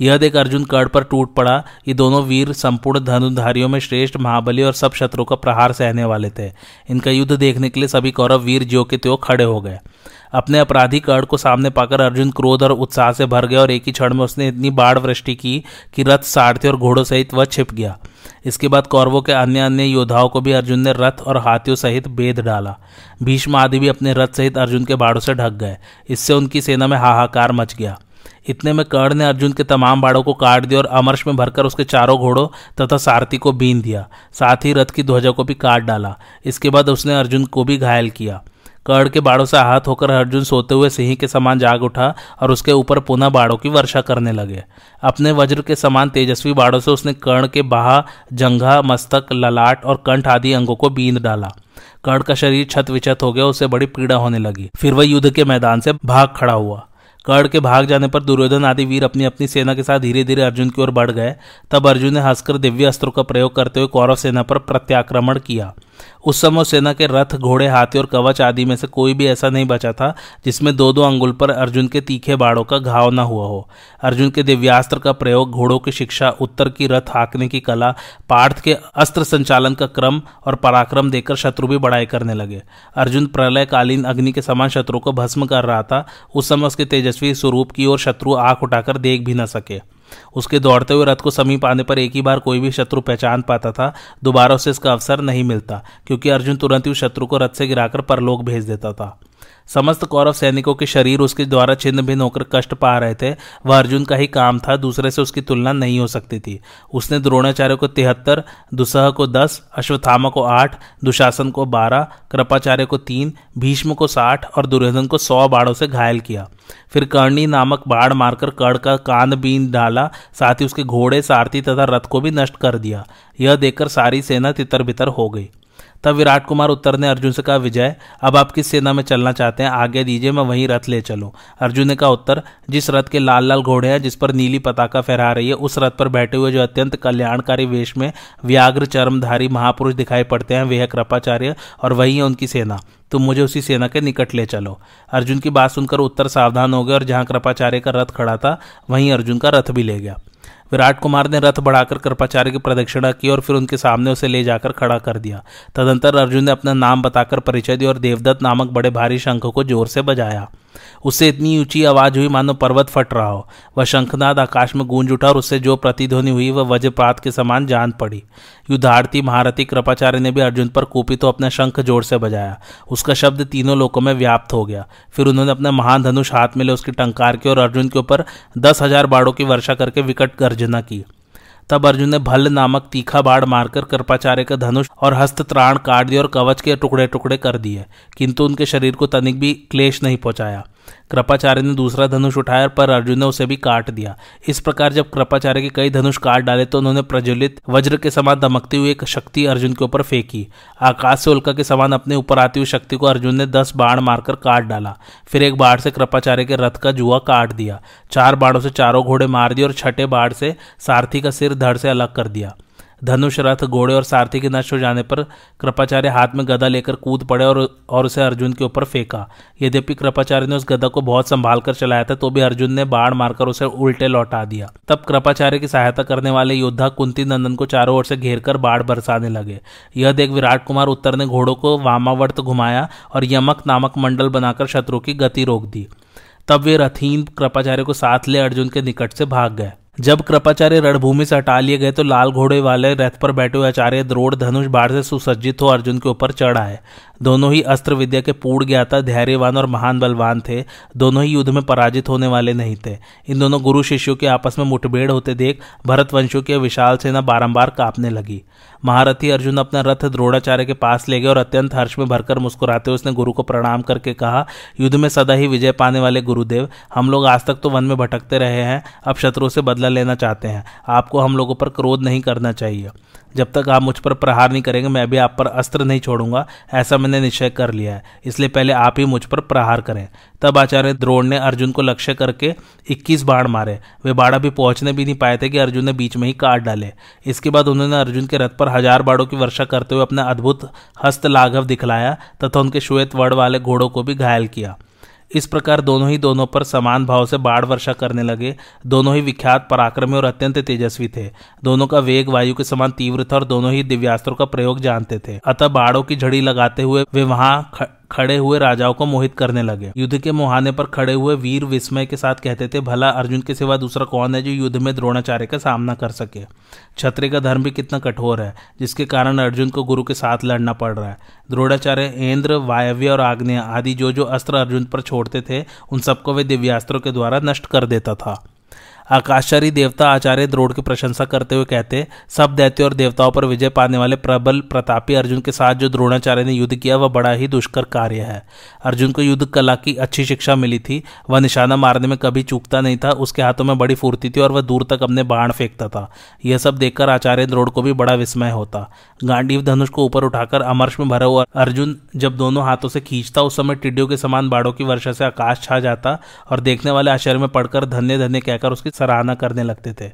यह देख अर्जुन कड़ पर टूट पड़ा। ये दोनों वीर संपूर्ण धनुधारियों में श्रेष्ठ महाबली और सब शत्रु का प्रहार सहने वाले थे। इनका युद्ध देखने के लिए सभी कौरव वीर ज्यो के त्यो खड़े हो गए। अपने अपराधी कर्ण को सामने पाकर अर्जुन क्रोध और उत्साह से भर गया और एक ही क्षण में उसने इतनी बाढ़ वृष्टि की कि रथ सारथे और घोड़ों सहित वह छिप गया। इसके बाद कौरवों के अन्य अन्य योद्धाओं को भी अर्जुन ने रथ और हाथियों सहित बेद डाला। भीष्म आदि भी अपने रथ सहित अर्जुन के बाड़ों से ढक गए। इससे उनकी सेना में हाहाकार मच गया। इतने में कर्ण ने अर्जुन के तमाम बाड़ों को काट दिया और अमर्श में भरकर उसके चारों घोड़ों तथा सारथी को बीन दिया। साथ ही रथ की ध्वजा को भी काट डाला। इसके बाद उसने अर्जुन को भी घायल किया। कर्ण के बाड़ों से आहत होकर अर्जुन सोते हुए सिंह के समान जाग उठा और उसके ऊपर पुनः बाड़ों की वर्षा करने लगे। अपने वज्र के समान तेजस्वी बाड़ों से उसने कर्ण के बाहा, जंघा, मस्तक, ललाट और कंठ आदि अंगों को बींद डाला। कर्ण का शरीर छत विछत हो गया उसे बड़ी पीड़ा होने लगी। फिर वह युद्ध के मैदान से भाग खड़ा हुआ। कर्ण के भाग जाने पर दुर्योधन आदि वीर अपनी अपनी सेना के साथ धीरे धीरे अर्जुन की ओर बढ़ गए। तब अर्जुन ने हंसकर दिव्य अस्त्रों का प्रयोग करते हुए कौरव सेना पर प्रत्याक्रमण किया। उस समय सेना के रथ, घोड़े, हाथी और कवच आदि में से कोई भी ऐसा नहीं बचा था जिसमें दो दो अंगुल पर अर्जुन के तीखे बाड़ों का घाव न हुआ हो। अर्जुन के दिव्यास्त्र का प्रयोग, घोड़ों की शिक्षा, उत्तर की रथ, हाँकने की कला, पार्थ के अस्त्र संचालन का क्रम और पराक्रम देकर शत्रु भी बढ़ाई करने लगे। अर्जुन प्रलयकालीन अग्नि के समान शत्रु को भस्म कर रहा था। उस समय उसके तेजस्वी स्वरूप की ओर शत्रु आँख उठाकर देख भी न सके। उसके दौड़ते हुए रथ को समीप आने पर एक ही बार कोई भी शत्रु पहचान पाता था, दोबारा उसे इसका अवसर नहीं मिलता, क्योंकि अर्जुन तुरंत ही उस शत्रु को रथ से गिराकर परलोक भेज देता था। समस्त कौरव सैनिकों के शरीर उसके द्वारा छिन्न भिन्न होकर कष्ट पा रहे थे। वह अर्जुन का ही काम था, दूसरे से उसकी तुलना नहीं हो सकती थी। उसने द्रोणाचार्य को तिहत्तर दुसह को दस, अश्वत्थामा को आठ, दुशासन को बारह, कृपाचार्य को तीन, भीष्म को साठ और दुर्योधन को सौ बाढ़ों से घायल किया। फिर कर्णी नामक बाढ़ मारकर कर्ण का कान बीन डाला, साथ ही उसके घोड़े, सारथी तथा रथ को भी नष्ट कर दिया। यह देखकर सारी सेना तितर बितर हो गई। तब विराट कुमार उत्तर ने अर्जुन से कहा, विजय, अब आप किस सेना में चलना चाहते हैं? आगे दीजिए, मैं वहीं रथ ले चलूँ। अर्जुन ने कहा, उत्तर, जिस रथ के लाल लाल घोड़े हैं, जिस पर नीली पताका फहरा रही है, उस रथ पर बैठे हुए जो अत्यंत कल्याणकारी वेश में व्याघ्र चरमधारी महापुरुष दिखाई पड़ते हैं, वे है कृपाचार्य और वही है उनकी सेना। तुम मुझे उसी सेना के निकट ले चलो। अर्जुन की बात सुनकर उत्तर सावधान हो गया और जहाँ कृपाचार्य का रथ खड़ा था, वहीं अर्जुन का रथ भी ले गया। विराट कुमार ने रथ बढ़ाकर कृपाचार्य की प्रदक्षिणा की और फिर उनके सामने उसे ले जाकर खड़ा कर दिया। तदंतर अर्जुन ने अपना नाम बताकर परिचय दिया और देवदत्त नामक बड़े भारी शंख को ज़ोर से बजाया। उससे इतनी ऊँची आवाज़ हुई, मानो पर्वत फट रहा हो। वह शंखनाद आकाश में गूंज उठा और उससे जो प्रतिध्वनि हुई, वह वज्रपात के समान जान पड़ी। युद्धार्थी महारथी कृपाचार्य ने भी अर्जुन पर कूपी तो अपना शंख ज़ोर से बजाया। उसका शब्द तीनों लोकों में व्याप्त हो गया। फिर उन्होंने अपना महान धनुष हाथ में ले उसकी टंकार की और अर्जुन के ऊपर दस हज़ार बाड़ों की वर्षा करके विकट गर्जना की। तब अर्जुन ने भल्ल नामक तीखा बाढ़ मारकर कृपाचार्य का धनुष और हस्त त्राण काट दिया और कवच के टुकड़े टुकड़े कर दिए, किंतु उनके शरीर को तनिक भी क्लेश नहीं पहुँचाया। कृपाचार्य ने दूसरा धनुष उठाया पर अर्जुन ने उसे भी काट दिया। इस प्रकार जब कृपाचार्य के कई धनुष काट डाले तो उन्होंने प्रज्वलित वज्र के समान दमकती हुई एक शक्ति अर्जुन के ऊपर फेंकी। आकाश से उल्का के समान अपने ऊपर आती हुई शक्ति को अर्जुन ने दस बाण मारकर काट डाला। फिर एक बाढ़ से कृपाचार्य के रथ का जुआ काट दिया। चार बाढ़ों से चारों घोड़े मार दिए और छठे बाढ़ से सारथी का सिर धड़ से अलग कर दिया। धनुष, रथ, घोड़े और सारथी के नष्ट हो जाने पर कृपाचार्य हाथ में गदा लेकर कूद पड़े और और उसे अर्जुन के ऊपर फेंका। यद्यपि कृपाचार्य ने उस गदा को बहुत संभाल कर चलाया था तो भी अर्जुन ने बाढ़ मारकर उसे उल्टे लौटा दिया। तब कृपाचार्य की सहायता करने वाले योद्धा कुंती नंदन को चारों ओर से घेर कर बाढ़ बरसाने लगे। यह देख विराट कुमार उत्तर ने घोड़ों को वामावर्त घुमाया और यमक नामक मंडल बनाकर शत्रु की गति रोक दी। तब वे रथीन कृपाचार्य को साथ ले अर्जुन के निकट से भाग गए। जब कृपाचार्य रणभूमि से हटा लिए गए तो लाल घोड़े वाले रथ पर बैठे हुए आचार्य द्रोड़ धनुष बाढ़ से सुसज्जित हो अर्जुन के ऊपर चढ़ आए। दोनों ही अस्त्र विद्या के पूर्ण ज्ञाता धैर्यवान और महान बलवान थे। दोनों ही युद्ध में पराजित होने वाले नहीं थे। इन दोनों गुरु शिष्यों के आपस में मुठभेड़ होते देख भरत वंशों की विशाल सेना बारंबार कांपने लगी। महारथी अर्जुन अपना रथ द्रोणाचार्य के पास ले गए और अत्यंत हर्ष में भरकर मुस्कुराते हुए उसने गुरु को प्रणाम करके कहा, युद्ध में सदा ही विजय पाने वाले गुरुदेव, हम लोग आज तक तो वन में भटकते रहे हैं, अब शत्रु से बदला लेना चाहते हैं। आपको हम लोगों पर क्रोध नहीं करना चाहिए। जब तक आप मुझ पर प्रहार नहीं करेंगे, मैं भी आप पर अस्त्र नहीं छोड़ूँगा। ऐसा मैंने निश्चय कर लिया है। इसलिए पहले आप ही मुझ पर प्रहार करें। तब आचार्य द्रोण ने अर्जुन को लक्ष्य करके 21 बाण मारे। वे बाण अभी पहुँचने भी नहीं पाए थे कि अर्जुन ने बीच में ही काट डाले। इसके बाद उन्होंने अर्जुन के रथ पर हज़ार बाड़ों की वर्षा करते हुए अपना अद्भुत हस्त लाघव दिखलाया तथा उनके श्वेत वड़ वाले घोड़ों को भी घायल किया। इस प्रकार दोनों ही दोनों पर समान भाव से बाढ़ वर्षा करने लगे। दोनों ही विख्यात, पराक्रमी और अत्यंत तेजस्वी थे। दोनों का वेग, वायु के समान तीव्र था और दोनों ही दिव्यास्त्रों का प्रयोग जानते थे। अतः बाढ़ों की झड़ी लगाते हुए वे वहाँ खड़े हुए राजाओं को मोहित करने लगे। युद्ध के मुहाने पर खड़े हुए वीर विस्मय के साथ कहते थे, भला अर्जुन के सिवा दूसरा कौन है जो युद्ध में द्रोणाचार्य का सामना कर सके? छत्री का धर्म भी कितना कठोर है, जिसके कारण अर्जुन को गुरु के साथ लड़ना पड़ रहा है। द्रोणाचार्य इंद्र वायव्य और आग्नेय आदि जो जो अस्त्र अर्जुन पर छोड़ते थे, उन सबको वे दिव्यास्त्रों के द्वारा नष्ट कर देता था। आकाशचारी देवता आचार्य द्रोड़ की प्रशंसा करते हुए कहते, सब दैत्य और देवताओं पर विजय पाने वाले प्रबल प्रतापी अर्जुन के साथ जो द्रोणाचार्य ने युद्ध किया, वह बड़ा ही दुष्कर कार्य है। अर्जुन को युद्ध कला की अच्छी शिक्षा मिली थी। वह निशाना मारने में कभी चूकता नहीं था, उसके हाथों में बड़ी फुर्ती थी और वह दूर तक अपने बाण फेंकता था। यह सब देखकर आचार्य द्रोड़ को भी बड़ा विस्मय होता। गांडीव धनुष को ऊपर उठाकर अमर्श में भरा हुआ अर्जुन जब दोनों हाथों से खींचता, उस समय टिड्डियों के समान बाड़ों की वर्षा से आकाश छा जाता और देखने वाले आश्चर्य में पड़कर धन्य धन्य कहकर उसकी सराहना करने लगते थे।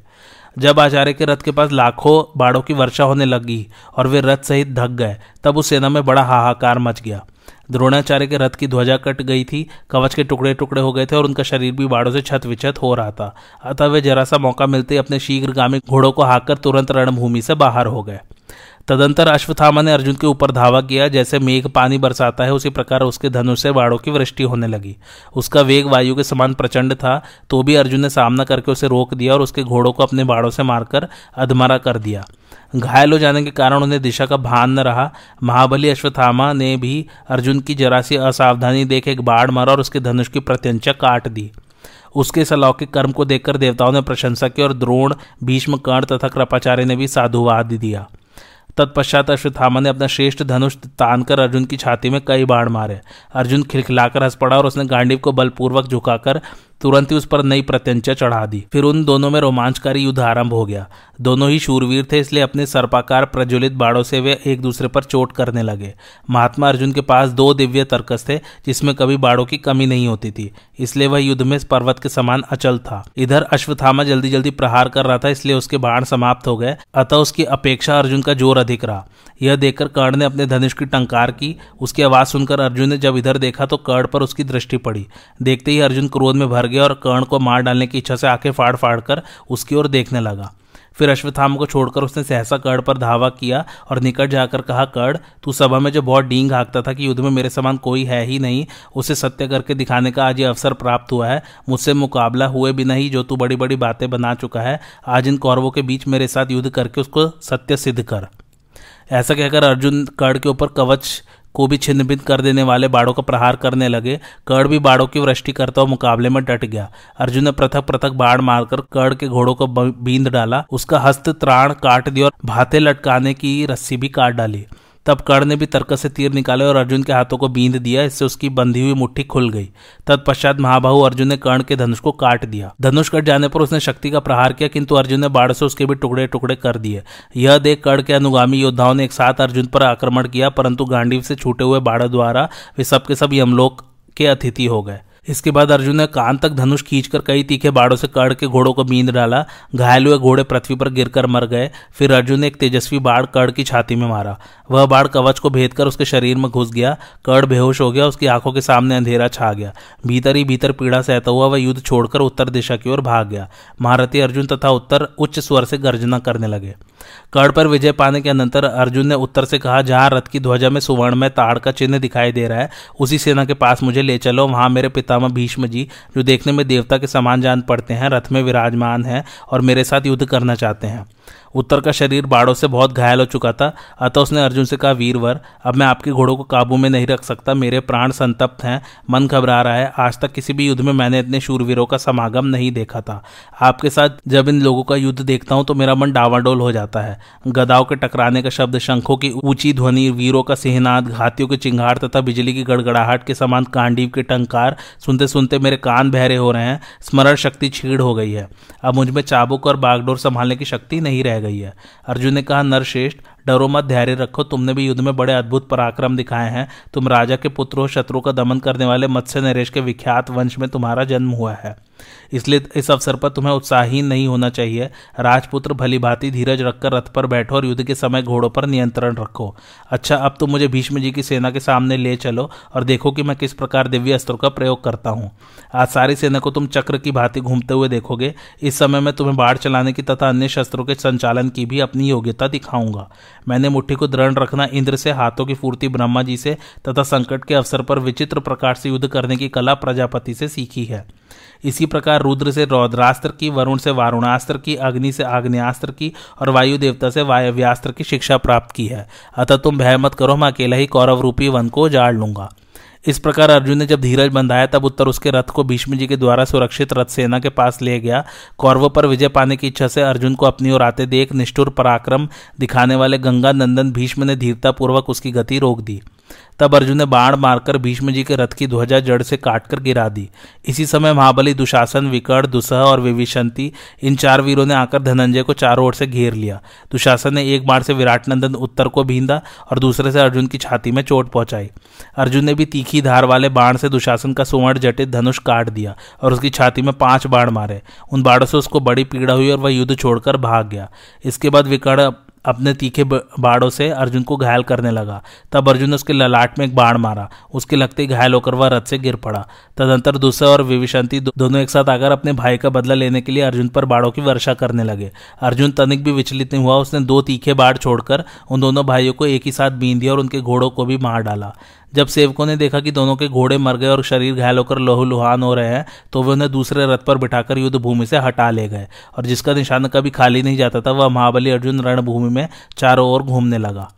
जब आचार्य के रथ के पास लाखों बाड़ों की वर्षा होने लगी और वे रथ सहित धक गए, तब उस सेना में बड़ा हाहाकार मच गया। द्रोणाचार्य के रथ की ध्वजा कट गई थी, कवच के टुकड़े टुकड़े हो गए थे और उनका शरीर भी बाड़ों से छत विछत हो रहा था। अतः वे जरा सा मौका मिलते अपने शीघ्रगामी घोड़ों को हाकर तुरंत रणभूमि से बाहर हो गए। तदंतर अश्वथामा ने अर्जुन के ऊपर धावा किया। जैसे मेघ पानी बरसाता है, उसी प्रकार उसके धनुष से बाड़ों की वृष्टि होने लगी। उसका वेग वायु के समान प्रचंड था तो भी अर्जुन ने सामना करके उसे रोक दिया और उसके घोड़ों को अपने बाड़ों से मारकर अधमरा कर दिया। घायल हो जाने के कारण उन्हें दिशा का भान न रहा। महाबली अश्वत्थामा ने भी अर्जुन की जरासी असावधानी देख एक बाढ़ मारा और उसके धनुष की प्रत्यंचा काट दी। उसके इस अलौकिक कर्म को देखकर देवताओं ने प्रशंसा की और द्रोण, भीष्म कर्ण तथा कृपाचार्य ने भी साधुवाद दिया। तत्पश्चात अश्वत्थामा ने अपना श्रेष्ठ धनुष तानकर अर्जुन की छाती में कई बाढ़ मारे। अर्जुन खिलखिलाकर हंस पड़ा और उसने गांडीव को बलपूर्वक झुकाकर तुरंत ही उस पर नई प्रत्यंचा चढ़ा दी। फिर उन दोनों में रोमांचकारी युद्ध आरंभ हो गया। दोनों ही शूरवीर थे, इसलिए अपने सर्पाकार प्रज्वलित बाड़ों से वे एक दूसरे पर चोट करने लगे। महात्मा अर्जुन के पास दो दिव्य तर्कस थे, जिसमें कभी बाड़ों की कमी नहीं होती थी, इसलिए वह युद्ध में पर्वत के समान अचल था। इधर अश्वथामा जल्दी जल्दी प्रहार कर रहा था, इसलिए उसके बाण समाप्त हो गए, अतः उसकी अपेक्षा अर्जुन का ज़ोर अधिक रहा। यह देखकर कर्ण ने अपने धनुष की टंकार की। उसकी आवाज़ सुनकर अर्जुन ने जब इधर देखा तो कर्ण पर उसकी दृष्टि पड़ी। देखते ही अर्जुन क्रोध में भर गया और कर्ण को मार डालने की इच्छा से आँखें फाड़ फाड़ कर उसकी ओर देखने लगा। फिर अश्वत्थामा को छोड़कर उसने सहसा कर्ण पर धावा किया और निकट जाकर कहा, कर्ण, तू सभा में जो बहुत डींग हाँकता था कि युद्ध में मेरे समान कोई है ही नहीं, उसे सत्य करके दिखाने का आज ये अवसर प्राप्त हुआ है। मुझसे मुकाबला हुए भी नहीं जो तू बड़ी बड़ी बातें बना चुका है। आज इन कौरवों के बीच मेरे साथ युद्ध करके उसको सत्य सिद्ध कर। ऐसा कहकर अर्जुन कर्ण के ऊपर कवच को भी छिन्न भिन्न कर देने वाले बाड़ों का प्रहार करने लगे। कर्ण भी बाड़ों की वृष्टि करता हुआ मुकाबले में डट गया। अर्जुन ने पृथक पृथक बाढ़ मारकर कर्ण के घोड़ों को बींद डाला। उसका हस्त, त्राण काट दिया और भाते लटकाने की रस्सी भी काट डाली। तब कर्ण ने भी तर्क से तीर निकाले और अर्जुन के हाथों को बींद दिया, इससे उसकी बंधी हुई मुट्ठी खुल गई। तत्पश्चात महाबाहु अर्जुन ने कर्ण के धनुष को काट दिया। धनुष कट जाने पर उसने शक्ति का प्रहार किया, किंतु अर्जुन ने बाढ़ से उसके भी टुकड़े टुकड़े कर दिए। यह देख कर्ण के अनुगामी योद्धाओं ने एक साथ अर्जुन पर आक्रमण किया, परंतु गांडीव से छूटे हुए बाढ़ द्वारा वे सबके सब यमलोक के अतिथि हो गए। इसके बाद अर्जुन ने कान तक धनुष खींचकर कई तीखे बाड़ों से कड़ के घोड़ों को बींद डाला। घायल हुए घोड़े पृथ्वी पर गिरकर मर गए। फिर अर्जुन ने एक तेजस्वी बाढ़ कड़ की छाती में मारा। वह बाढ़ कवच को भेद कर उसके शरीर में घुस गया। कड़ बेहोश हो गया, उसकी आँखों के सामने अंधेरा छा गया। भीतर ही भीतर पीड़ा सहता हुआ वह युद्ध छोड़कर उत्तर दिशा की ओर भाग गया। महारथी अर्जुन तथा उत्तर उच्च स्वर से गर्जना करने लगे। कड़ पर विजय पाने के अनंतर अर्जुन ने उत्तर से कहा, जहाँ रथ की ध्वजा में सुवर्ण में ताड़ का चिन्ह दिखाई दे रहा है, उसी सेना के पास मुझे ले चलो, वहाँ मेरे पितामह भीष्म जी, जो देखने में देवता के समान जान पड़ते हैं, रथ में विराजमान है और मेरे साथ युद्ध करना चाहते हैं। उत्तर का शरीर बाड़ों से बहुत घायल हो चुका था। अतः उसने अर्जुन से कहा, वीरवर, अब मैं आपके घोड़ों को काबू में नहीं रख सकता। मेरे प्राण संतप्त हैं। मन घबरा रहा है। आज तक किसी भी युद्ध में मैंने इतने शूरवीरों का समागम नहीं देखा था। आपके साथ जब इन लोगों का युद्ध देखता हूँ तो मेरा मन डावाडोल हो जाता है। गदाओं के टकराने का शब्द, शंखों की ऊँची ध्वनि, वीरों का सिहनाद, घातियों के चिंगार तथा बिजली की गड़गड़ाहट के समान कांडीव के टंकार सुनते सुनते मेरे कान बहरे हो रहे हैं। स्मरण शक्ति छीड़ हो गई है। अब मुझमें चाबुक और बागडोर संभालने की शक्ति नहीं रह गई। है। अर्जुन ने कहा नरश्रेष्ठ डरो मत, धैर्य रखो, तुमने भी युद्ध में बड़े अद्भुत पराक्रम दिखाए हैं। तुम राजा के पुत्र हो शत्रु का दमन करने वाले मत्स्य नरेश के विख्यात वंश में तुम्हारा जन्म हुआ है। इसलिए इस अवसर पर तुम्हें उत्साहीन नहीं होना चाहिए। राजपुत्र भली भांति धीरज रखकर रथ पर बैठो और युद्ध के समय घोड़ों पर नियंत्रण रखो। अच्छा अब तुम मुझे भीष्म जी की सेना के सामने ले चलो और देखो कि मैं किस प्रकार दिव्य अस्त्रों का प्रयोग करता हूँ। आज सारी सेना को तुम चक्र की भांति घूमते हुए देखोगे। इस समय मैं तुम्हें बाढ़ चलाने की तथा अन्य शस्त्रों के संचालन की भी अपनी योग्यता दिखाऊँगा। मैंने मुट्ठी को दृढ़ रखना, इंद्र से हाथों की फूर्ति ब्रह्मा जी से तथा संकट के अवसर पर विचित्र प्रकार से युद्ध करने की कला प्रजापति से सीखी है। इसी प्रकार रुद्र से रौद्रास्त्र की, वरुण से वारुणास्त्र की, अग्नि से आग्नेस्त्र की और वायु देवता से वायव्यास्त्र की शिक्षा प्राप्त की है। अतः तुम भय मत करो, मैं अकेला ही कौरव रूपी वन को जाड़ लूँगा। इस प्रकार अर्जुन ने जब धीरज बंधाया, तब उत्तर उसके रथ को भीष्म जी के द्वारा सुरक्षित रथ सेना के पास ले गया। कौरव पर विजय पाने की इच्छा से अर्जुन को अपनी ओर आते देख निष्ठुर पराक्रम दिखाने वाले गंगा नंदन भीष्म ने धीरतापूर्वक उसकी गति रोक दी। तब अर्जुन ने बाण मारकर भीष्म जी के रथ की ध्वजा जड़ से काटकर गिरा दी। इसी समय महाबली, दुशासन विकट दुसह और विविशंति, इन चार वीरों ने आकर धनंजय को चारों ओर से घेर लिया। दुशासन ने एक बाण से विराट नंदन उत्तर को भींदा और दूसरे से अर्जुन की छाती में चोट पहुंचाई। अर्जुन ने भी तीखी धार वाले बाण से दुशासन का सुवर्ण जटित धनुष काट दिया और उसकी छाती में पाँच बाण मारे। उन बाणों से उसको बड़ी पीड़ा हुई और वह युद्ध छोड़कर भाग गया। इसके बाद विकट अपने तीखे बाड़ों से अर्जुन को घायल करने लगा। तब अर्जुन ने उसके ललाट में एक बाढ़ मारा। उसके लगते ही घायल होकर वह रथ से गिर पड़ा। तदंतर दूसरा और विविशांति दोनों एक साथ आकर अपने भाई का बदला लेने के लिए अर्जुन पर बाड़ों की वर्षा करने लगे। अर्जुन तनिक भी विचलित नहीं हुआ। उसने दो तीखे बाढ़ छोड़कर उन दोनों भाइयों को एक ही साथ बीन दिया और उनके घोड़ों को भी मार डाला। जब सेवकों ने देखा कि दोनों के घोड़े मर गए और शरीर घायल होकर लोहलुहान हो रहे हैं तो वे उन्हें दूसरे रथ पर बिठाकर युद्ध भूमि से हटा ले गए। और जिसका निशान कभी खाली नहीं जाता था, वह महाबली अर्जुन रणभूमि में चारों ओर घूमने लगा।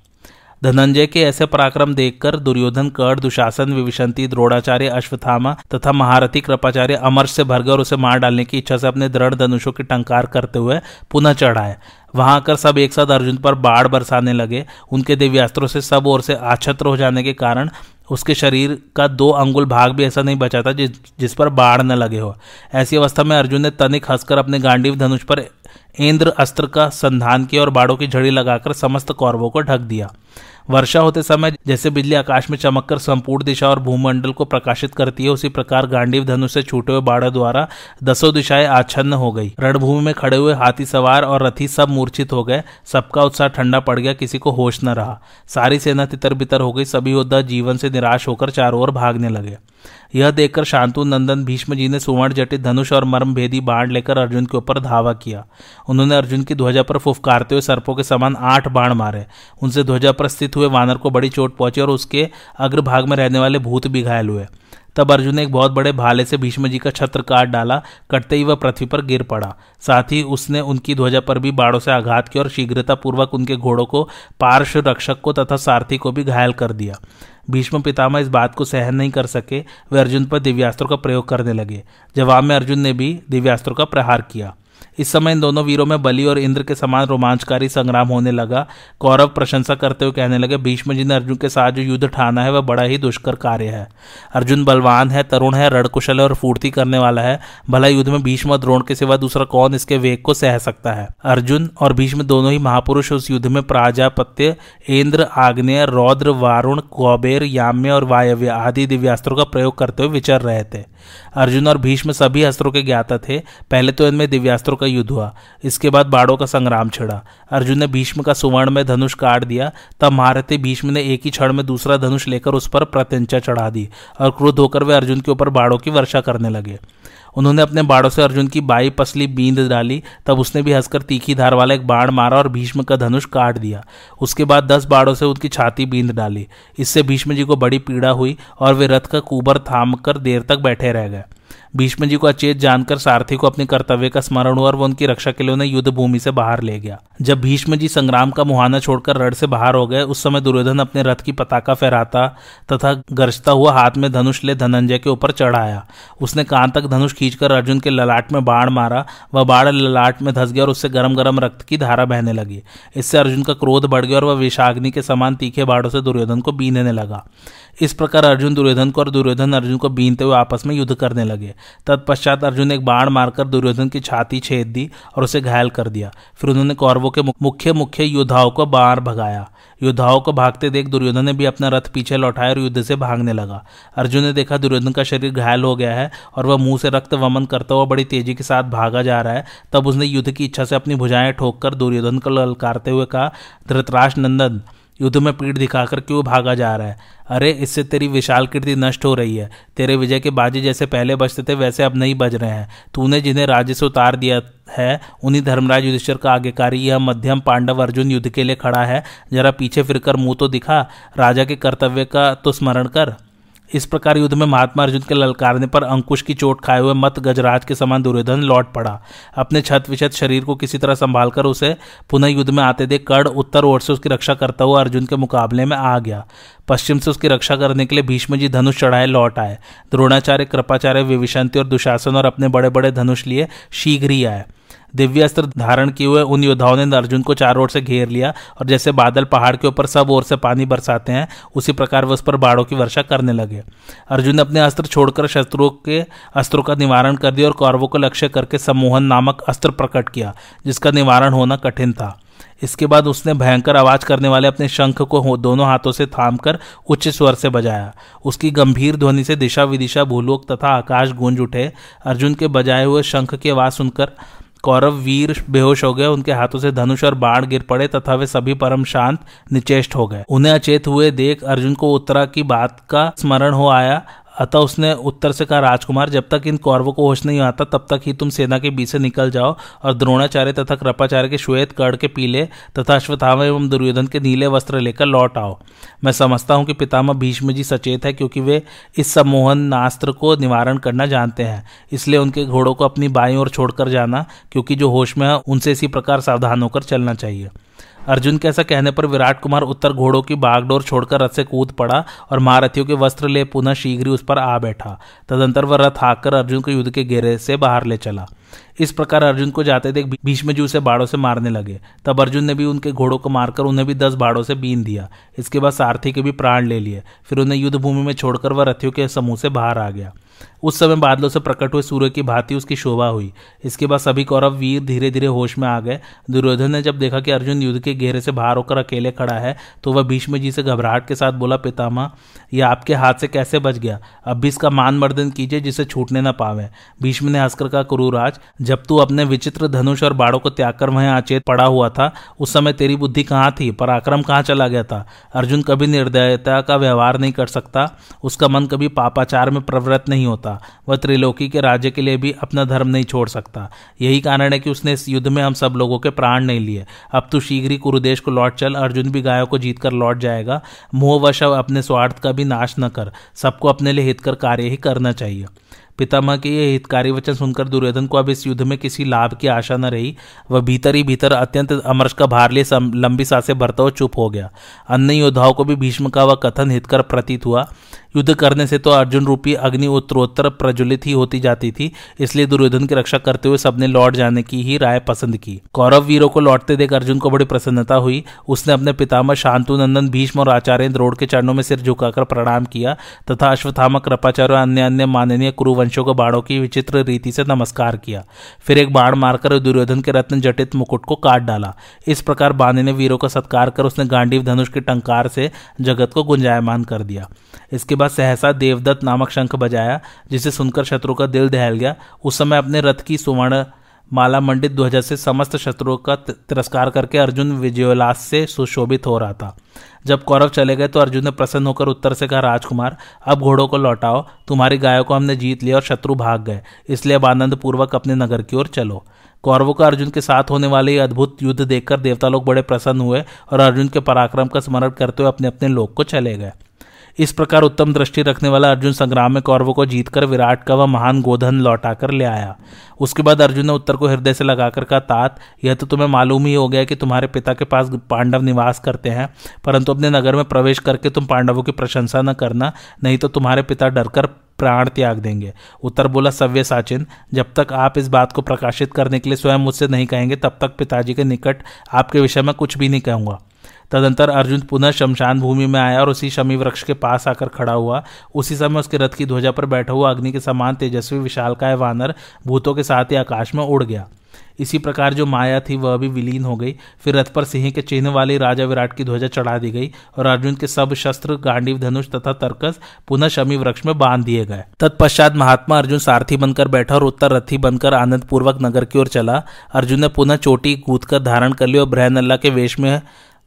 धनंजय के ऐसे पराक्रम देखकर दुर्योधन, कर्ण, दुशासन, विविशंति, द्रोणाचार्य अश्वथामा तथा महारथी कृपाचार्य अमर्ष से भर गए और उसे मार डालने की इच्छा से अपने दृढ़ धनुषों की टंकार करते हुए पुनः चढ़ाए। वहाँ आकर सब एक साथ अर्जुन पर बाढ़ बरसाने लगे। उनके दिव्यास्त्रों से सब ओर से आछत्र हो जाने के कारण उसके शरीर का दो अंगुल भाग भी ऐसा नहीं बचा था जिस जिस पर बाढ़ न लगे हो। ऐसी अवस्था में अर्जुन ने तनिक हंसकर अपने गांडीव धनुष पर इंद्र अस्त्र का संधान किया और बाड़ों की झड़ी लगाकर समस्त कौरवों को ढक दिया। वर्षा होते समय जैसे बिजली आकाश में चमक कर संपूर्ण दिशा और भूमंडल को प्रकाशित करती है, उसी प्रकार गांडीव धनुष से छूटे हुए बाढ़ द्वारा दसों दिशाएँ आच्छन्न हो गई। रणभूमि में खड़े हुए हाथी सवार और रथी सब मूर्छित हो गए। सबका उत्साह ठंडा पड़ गया, किसी को होश न रहा। सारी सेना तितर बितर हो गई, सभी योद्धा जीवन से निराश होकर चारों ओर भागने लगे। यह देखकर शांतु नंदन भीष्म जी ने सुवर्ण जटित धनुष और मर्म भेदी बाण लेकर अर्जुन के ऊपर धावा किया। उन्होंने अर्जुन की ध्वजा पर फुफकारते हुए सर्पों के समान आठ बाण मारे। उनसे ध्वजा पर स्थित हुए वानर को बड़ी चोट पहुँची और उसके अग्रभाग में रहने वाले भूत भी घायल हुए। तब अर्जुन ने एक बहुत बड़े भाले से भीष्म जी का छत्र काट डाला, कटते ही वह पृथ्वी पर गिर पड़ा। साथ ही उसने उनकी ध्वजा पर भी बाड़ों से आघात किया और शीघ्रतापूर्वक उनके घोड़ों को पार्श्व रक्षक को तथा सारथी को भी घायल कर दिया। भीष्म पितामह इस बात को सहन नहीं कर सके, वे अर्जुन पर दिव्यास्त्रों का प्रयोग करने लगे। जवाब में अर्जुन ने भी दिव्यास्त्रों का प्रहार किया। इस समय इन दोनों वीरों में बलि और इंद्र के समान रोमांचकारी संग्राम होने लगा। कौरव प्रशंसा करते हुए कहने लगे, भीष्म जी ने अर्जुन के साथ जो युद्ध ठाना है, वह बड़ा ही दुष्कर कार्य है। अर्जुन बलवान है, तरुण है, रणकुशल और फूर्ति करने वाला है। भला युद्ध में भीष्म द्रोण के सिवा दूसरा कौन इसके वेग को सह सकता है? अर्जुन और भीष्म दोनों ही महापुरुष उस युद्ध में प्राजापत्य, इंद्र, आग्नेय, रौद्र, वारुण, कौबेर, याम्य और वायव्य आदि दिव्यास्त्रों का प्रयोग करते हुए विचर रहे थे। अर्जुन और भीष्म सभी अस्त्रों के ज्ञाता थे। पहले तो इनमें दिव्यास्त्रों का युद्ध हुआ। इसके बाद बाड़ों का संग्राम छिड़ा। अर्जुन ने भीष्म का सुवर्ण में धनुष काट दिया। तब महारथी भीष्म ने एक ही क्षण में दूसरा धनुष लेकर उस पर प्रत्यंचा चढ़ा दी और क्रोध होकर वे अर्जुन के ऊपर बाड़ों की वर्षा करने लगे। उन्होंने अपने बाड़ों से अर्जुन की बाई पसली बींद डाली। तब उसने भी हंसकर तीखी धार वाला एक बाण मारा और भीष्म का धनुष काट दिया। उसके बाद दस बाड़ों से उनकी छाती बींद डाली। इससे भीष्म जी को बड़ी पीड़ा हुई और वे रथ का कुबर थाम कर देर तक बैठे रह गए। भीष्म जी को अचेत जानकर सारथी को अपने कर्तव्य का स्मरण हुआ और वो उनकी रक्षा के लिए उन्हें युद्ध भूमि से बाहर ले गया। जब भीष्म जी संग्राम का मुहाना छोड़कर रण से बाहर हो गए, उस समय दुर्योधन अपने रथ की पताका फहराता तथा गरजता हुआ हाथ में धनुष ले धनंजय के ऊपर चढ़ाया। उसने कान तक धनुष खींचकर अर्जुन के ललाट में बाढ़ मारा। वह बाढ़ ललाट में धस गया और उससे गर्म गर्म रक्त की धारा बहने लगी। इससे अर्जुन का क्रोध बढ़ गया और वह विषाग्नि के समान तीखे बाढ़ों से दुर्योधन को बीनने लगा। इस प्रकार अर्जुन दुर्योधन को और दुर्योधन अर्जुन को बीनते हुए आपस में युद्ध करने लगे। तत्पश्चात अर्जुन ने एक बाण मारकर दुर्योधन की छाती छेद दी और उसे घायल कर दिया। फिर उन्होंने कौरवों के मुख्य मुख्य योद्धाओं को बाहर भगाया। योद्धाओं को भागते देख दुर्योधन ने भी अपना रथ पीछे लौटाया और युद्ध से भागने लगा। अर्जुन ने देखा दुर्योधन का शरीर घायल हो गया है और वह मुँह से रक्त वमन करता हुआ बड़ी तेज़ी के साथ भागा जा रहा है। तब उसने युद्ध की इच्छा से अपनी भुजाएँ ठोककर दुर्योधन को ललकारते हुए कहा धृतराज नंदन युद्ध में पीठ दिखाकर क्यों भागा जा रहा है? अरे, इससे तेरी विशाल कीर्ति नष्ट हो रही है। तेरे विजय के बाजे जैसे पहले बजते थे, वैसे अब नहीं बज रहे हैं। तूने जिन्हें राज्य से उतार दिया है, उन्हीं धर्मराज युधिष्ठर का आगेकारी यह मध्यम पांडव अर्जुन युद्ध के लिए खड़ा है। जरा पीछे फिरकर मुँह तो दिखा। राजा के कर्तव्य का तो स्मरण कर। इस प्रकार युद्ध में महात्मा अर्जुन के ललकारने पर अंकुश की चोट खाए हुए मत गजराज के समान दुर्योधन लौट पड़ा। अपने छत विछत शरीर को किसी तरह संभालकर उसे पुनः युद्ध में आते देख कर्ण उत्तर ओर से उसकी रक्षा करता हुआ अर्जुन के मुकाबले में आ गया। पश्चिम से उसकी रक्षा करने के लिए भीष्म जी धनुष चढ़ाए लौट आए। द्रोणाचार्य, कृपाचार्य, विविशंति और दुशासन और अपने बड़े बड़े धनुष लिए शीघ्र ही आए। दिव्य अस्त्र धारण किए हुए उन योद्धाओं ने अर्जुन को चारों ओर से घेर लिया और जैसे बादल पहाड़ के ऊपर सब ओर से पानी बरसाते हैं, उसी प्रकार वे उस पर बाढ़ों की वर्षा करने लगे। अर्जुन ने अपने अस्त्र छोड़कर शत्रुओं के अस्त्रों का निवारण कर दिया और कौरवों को लक्ष्य करके सम्मोहन नामक अस्त्र प्रकट किया, जिसका निवारण होना कठिन था। इसके बाद उसने भयंकर आवाज़ करने वाले अपने शंख को दोनों हाथों से थामकर उच्च स्वर से बजाया। उसकी गंभीर ध्वनि से दिशा विदिशा भूलोक तथा आकाश गूंज उठे। अर्जुन के बजाए हुए शंख की आवाज़ सुनकर कौरव वीर बेहोश हो गए, उनके हाथों से धनुष और बाण गिर पड़े, तथा वे सभी परम शांत, निचेष्ट हो गए। उन्हें अचेत हुए देख अर्जुन को उत्तरा की बात का स्मरण हो आया अतः उसने उत्तर से कहा, राजकुमार, जब तक इन कौरवों को होश नहीं आता, तब तक ही तुम सेना के बीच से निकल जाओ और द्रोणाचार्य तथा कृपाचार्य के श्वेत कड़ के पीले तथा अश्वत्थामा एवं दुर्योधन के नीले वस्त्र लेकर लौट आओ। मैं समझता हूँ कि पितामह भीष्म जी सचेत है, क्योंकि वे इस सम्मोहन नास्त्र को निवारण करना जानते हैं। इसलिए उनके घोड़ों को अपनी बाई ओर छोड़कर जाना, क्योंकि जो होश में है, उनसे इसी प्रकार सावधान होकर चलना चाहिए। अर्जुन के ऐसा कहने पर विराट कुमार उत्तर घोड़ों की बागडोर छोड़कर रथ से कूद पड़ा और महारथियों के वस्त्र ले पुनः शीघ्र उस पर आ बैठा। तदंतर वह रथ हाकर अर्जुन को युद्ध के घेरे से बाहर ले चला। इस प्रकार अर्जुन को जाते देख भीष्म जी उसे बाड़ों से मारने लगे। तब अर्जुन ने भी उनके घोड़ों को मारकर उन्हें भी दस बाड़ों से बीन दिया। इसके बाद सारथी के भी प्राण ले लिए। फिर उन्हें युद्ध भूमि में छोड़कर वह रथियों के समूह से बाहर आ गया। उस समय बादलों से प्रकट हुए सूर्य की भांति उसकी शोभा हुई। इसके बाद सभी कौरव वीर धीरे धीरे होश में आ गए। दुर्योधन ने जब देखा कि अर्जुन युद्ध के घेरे से बाहर होकर अकेले खड़ा है तो वह भीष्म जी से घबराहट के साथ बोला, पितामह यह आपके हाथ से कैसे बच गया? अब भी इसका मान मर्दन कीजिए जिसे छूटने न पावे। भीष्म ने हंसकर कहा, कुरुराज, जब तू अपने विचित्र धनुष और बाड़ों को त्याग कर वहीं अचेत पड़ा हुआ था, उस समय तेरी बुद्धि कहाँ थी? पराक्रम कहाँ चला गया था? अर्जुन कभी निर्दयता का व्यवहार नहीं कर सकता। उसका मन कभी पापाचार में प्रवृत्त नहीं होता। सकता वह त्रिलोकी के राज्य के लिए भी अपना धर्म नहीं छोड़ सकता। यही कारण है कि उसने इस युद्ध में हम सब लोगों के प्राण नहीं लिए। अब तो शीघ्र ही कुरुदेश को लौट चल, अर्जुन भी गायों को जीतकर लौट जाएगा। मोहवश अपने स्वार्थ का भी नाश न कर, सबको अपने लिए हित कर कार्य ही करना चाहिए। पितामह के ये हितकारी वचन सुनकर दुर्योधन को अब इस युद्ध में किसी लाभ की आशा न रही। वह भीतर ही भीतर अत्यंत अमरश का भार लिए लंबी साँसें भरता हुआ चुप हो गया। अन्य योद्धाओं को भी भीष्म का वह कथन हितकर प्रतीत हुआ। युद्ध करने से तो अर्जुन रूपी अग्नि उत्तरोत्तर प्रज्वलित ही होती जाती थी, इसलिए दुर्योधन की रक्षा करते हुए सबने लौट जाने की ही राय पसंद की। कौरव वीरों को लौटते देख अर्जुन को बड़ी प्रसन्नता हुई। उसने अपने पितामह शांतु नंदन भीष्म और आचार्य द्रोड़ के चरणों में सिर झुकाकर प्रणाम किया तथा अश्वत्थामा, कृपाचार्य अन्य अन्य माननीय कुरुवंशों को बाणों की विचित्र रीति से नमस्कार किया। फिर एक बाण मारकर दुर्योधन के रत्न जटित मुकुट को काट डाला। इस प्रकार बाने ने वीरों का सत्कार कर उसने गांडीव धनुष के टंकार से जगत को गुंजायमान कर दिया। इसके बाद सहसा देवदत्त नामक शंख बजाया, जिसे सुनकर शत्रु का दिल दहल गया। उस समय अपने रथ की सुवर्ण माला मंडित ध्वजा से समस्त शत्रुओं का तिरस्कार करके अर्जुन विजयोल्लास से सुशोभित हो रहा था। जब कौरव चले गए तो अर्जुन ने प्रसन्न होकर उत्तर से कहा, राजकुमार, अब घोड़ों को लौटाओ। तुम्हारी गायों को हमने जीत लिया और शत्रु भाग गए। इसलिए अब आनंद पूर्वक अपने नगर की ओर चलो। कौरवों का अर्जुन के साथ होने वाले ये अद्भुत युद्ध देखकर देवता लोग बड़े प्रसन्न हुए और अर्जुन के पराक्रम का स्मरण करते हुए अपने अपने लोग को चले गए। इस प्रकार उत्तम दृष्टि रखने वाला अर्जुन संग्राम में कौरवों को जीतकर विराट का वह महान गोधन लौटाकर ले आया। उसके बाद अर्जुन ने उत्तर को हृदय से लगाकर कहा, तात, यह तो तुम्हें मालूम ही हो गया कि तुम्हारे पिता के पास पांडव निवास करते हैं, परंतु अपने नगर में प्रवेश करके तुम पांडवों की प्रशंसा न करना, नहीं तो तुम्हारे पिता डरकर प्राण त्याग देंगे। उत्तर बोला, सव्य साचिन, जब तक आप इस बात को प्रकाशित करने के लिए स्वयं मुझसे नहीं कहेंगे, तब तक पिताजी के निकट आपके विषय में कुछ भी नहीं कहूँगा। तदंतर अर्जुन पुनः शमशान भूमि में आया और उसी शमी वृक्ष के पास आकर खड़ा हुआ। उसी समय उसके रथ की ध्वजा पर बैठा हुआ अग्नि के समान तेजस्वी विशालकाय वानर भूतों के साथ ही आकाश में उड़ गया। इसी प्रकार जो माया थी, वह भी विलीन हो गई। फिर रथ पर सिंह के चिन्ह वाली राजा विराट की ध्वजा चढ़ा दी गई और अर्जुन के सब शस्त्र, गांडीव धनुष तथा तर्कस पुनः शमी वृक्ष में बाँध दिए गए। तत्पश्चात महात्मा अर्जुन सारथी बनकर बैठा और उत्तर रथी बनकर आनंद पूर्वक नगर की ओर चला। अर्जुन ने पुनः चोटी कूद धारण कर ली और ब्रहनल्ला के वेश में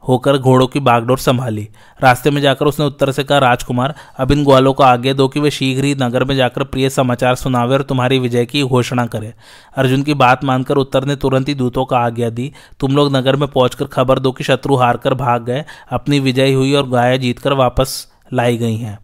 होकर घोड़ों की बागडोर संभाली। रास्ते में जाकर उसने उत्तर से कहा, राजकुमार, अब इन ग्वालों को आगे दो कि वे शीघ्र ही नगर में जाकर प्रिय समाचार सुनावे और तुम्हारी विजय की घोषणा करें। अर्जुन की बात मानकर उत्तर ने तुरंत ही दूतों को आज्ञा दी। तुम लोग नगर में पहुंचकर खबर दो कि शत्रु हार कर भाग गए, अपनी विजय हुई और गाय जीतकर वापस लाई गई हैं।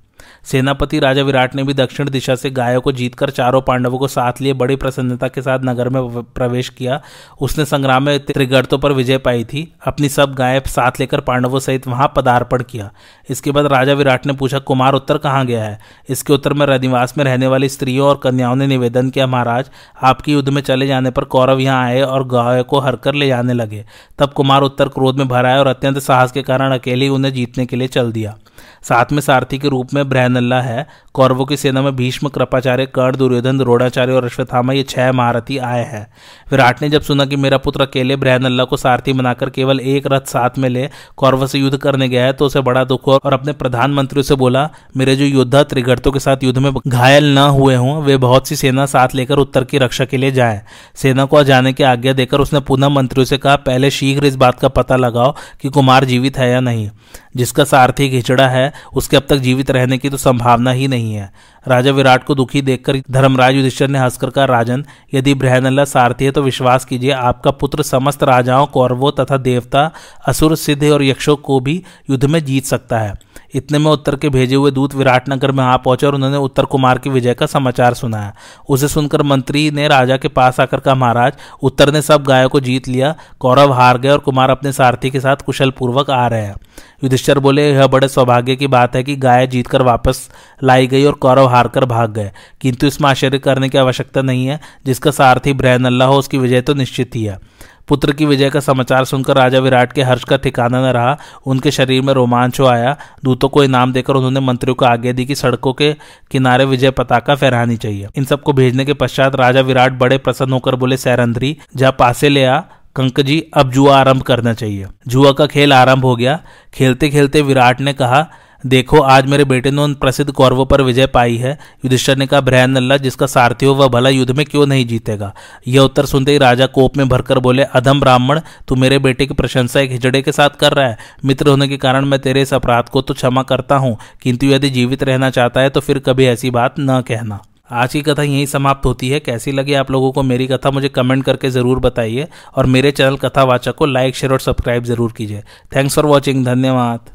सेनापति राजा विराट ने भी दक्षिण दिशा से गायों को जीतकर चारों पांडवों को साथ लिए बड़ी प्रसन्नता के साथ नगर में प्रवेश किया। उसने संग्राम में त्रिगर्तों पर विजय पाई थी। अपनी सब गायें साथ लेकर पांडवों सहित वहाँ पदार्पण किया। इसके बाद राजा विराट ने पूछा, कुमार, उत्तर कहाँ गया है? इसके उत्तर में, रनिवास में रहने वाली स्त्रियों और कन्याओं ने निवेदन किया, महाराज, आपकी युद्ध में चले जाने पर कौरव यहाँ आए और गाय को हरकर ले जाने लगे। तब कुमार उत्तर क्रोध में भराए और अत्यंत साहस के कारण अकेले उन्हें जीतने के लिए चल दिया। साथ में सारथी के रूप में ब्रहनल्ला है। कौरवों की सेना में भीष्म, कृपाचार्य, कर्ण, दुर्योधन, द्रोणाचार्य और अश्वत्थामा ये छह महारथी आए हैं। विराट ने जब सुना कि मेरा पुत्र अकेले ब्रहनल्ला को सारथी बनाकर केवल एक रथ साथ में ले कौरव से युद्ध करने गया है तो उसे बड़ा दुख हुआ और अपने प्रधानमंत्री से बोला, मेरे जो योद्धा त्रिगर्तों के साथ युद्ध में घायल न हुए हों, वे बहुत सी सेना साथ लेकर उत्तर की रक्षा के लिए जाए। सेना को जाने की आज्ञा देकर उसने पुनः मंत्रियों से कहा, पहले शीघ्र इस बात का पता लगाओ कि कुमार जीवित है या नहीं। जिसका सारथी घिचड़ा है, उसके अब तक जीवित रहने की तो संभावना ही नहीं है। राजा विराट को दुखी देखकर धर्मराज युधिष्ठर ने हंसकर कहा, राजन, यदि ब्रहनल्ला सारथी है तो विश्वास कीजिए, आपका पुत्र समस्त राजाओं, कौरवों तथा देवता, असुर, सिद्ध और यक्षों को भी युद्ध में जीत सकता है। इतने में उत्तर के भेजे हुए दूत विराटनगर में आ पहुँचे और उन्होंने उत्तर कुमार की विजय का समाचार सुनाया। उसे सुनकर मंत्री ने राजा के पास आकर कहा, महाराज, उत्तर ने सब गायों को जीत लिया, कौरव हार गए और कुमार अपने सारथी के साथ कुशल पूर्वक आ रहे हैं। युधिष्ठर बोले, यह बड़े सौभाग्य की बात है कि गाय जीतकर वापस लाई गई और कौरव हारकर भाग गए। किंतु इसमें आश्चर्य करने की आवश्यकता नहीं है। जिसका सारथी ब्रहन अल्लाह हो उसकी विजय तो निश्चित ही है। पुत्र की विजय का समाचार सुनकर राजा विराट के हर्ष का ठिकाना न रहा। उनके शरीर में रोमांच हो आया। दूतों को इनाम देकर उन्होंने मंत्रियों को आगे दी कि सड़कों के किनारे विजय पताका फहरानी चाहिए। इन सबको भेजने के पश्चात राजा विराट बड़े प्रसन्न होकर बोले, सैरंद्री, जा पासे ले आ। कंक जी, अब जुआ आरंभ करना चाहिए। जुआ का खेल आरंभ हो गया। खेलते खेलते विराट ने कहा देखो, आज मेरे बेटे ने उन प्रसिद्ध कौरवों पर विजय पाई है। युधिष्ठर ने कहा ब्रहन अल्लाह जिसका सारथी हो, वह भला युद्ध में क्यों नहीं जीतेगा? यह उत्तर सुनते ही राजा कोप में भरकर बोले, अधम ब्राह्मण, तू मेरे बेटे की प्रशंसा एक हिजड़े के साथ कर रहा है। मित्र होने के कारण मैं तेरे इस अपराध को तो क्षमा करता हूँ, किंतु यदि जीवित रहना चाहता है तो फिर कभी ऐसी बात न कहना। आज की कथा यहीं समाप्त होती है। कैसी लगी आप लोगों को मेरी कथा, मुझे कमेंट करके ज़रूर बताइए। और मेरे चैनल कथावाचक को लाइक, शेयर और सब्सक्राइब ज़रूर कीजिए। थैंक्स फॉर वॉचिंग, धन्यवाद।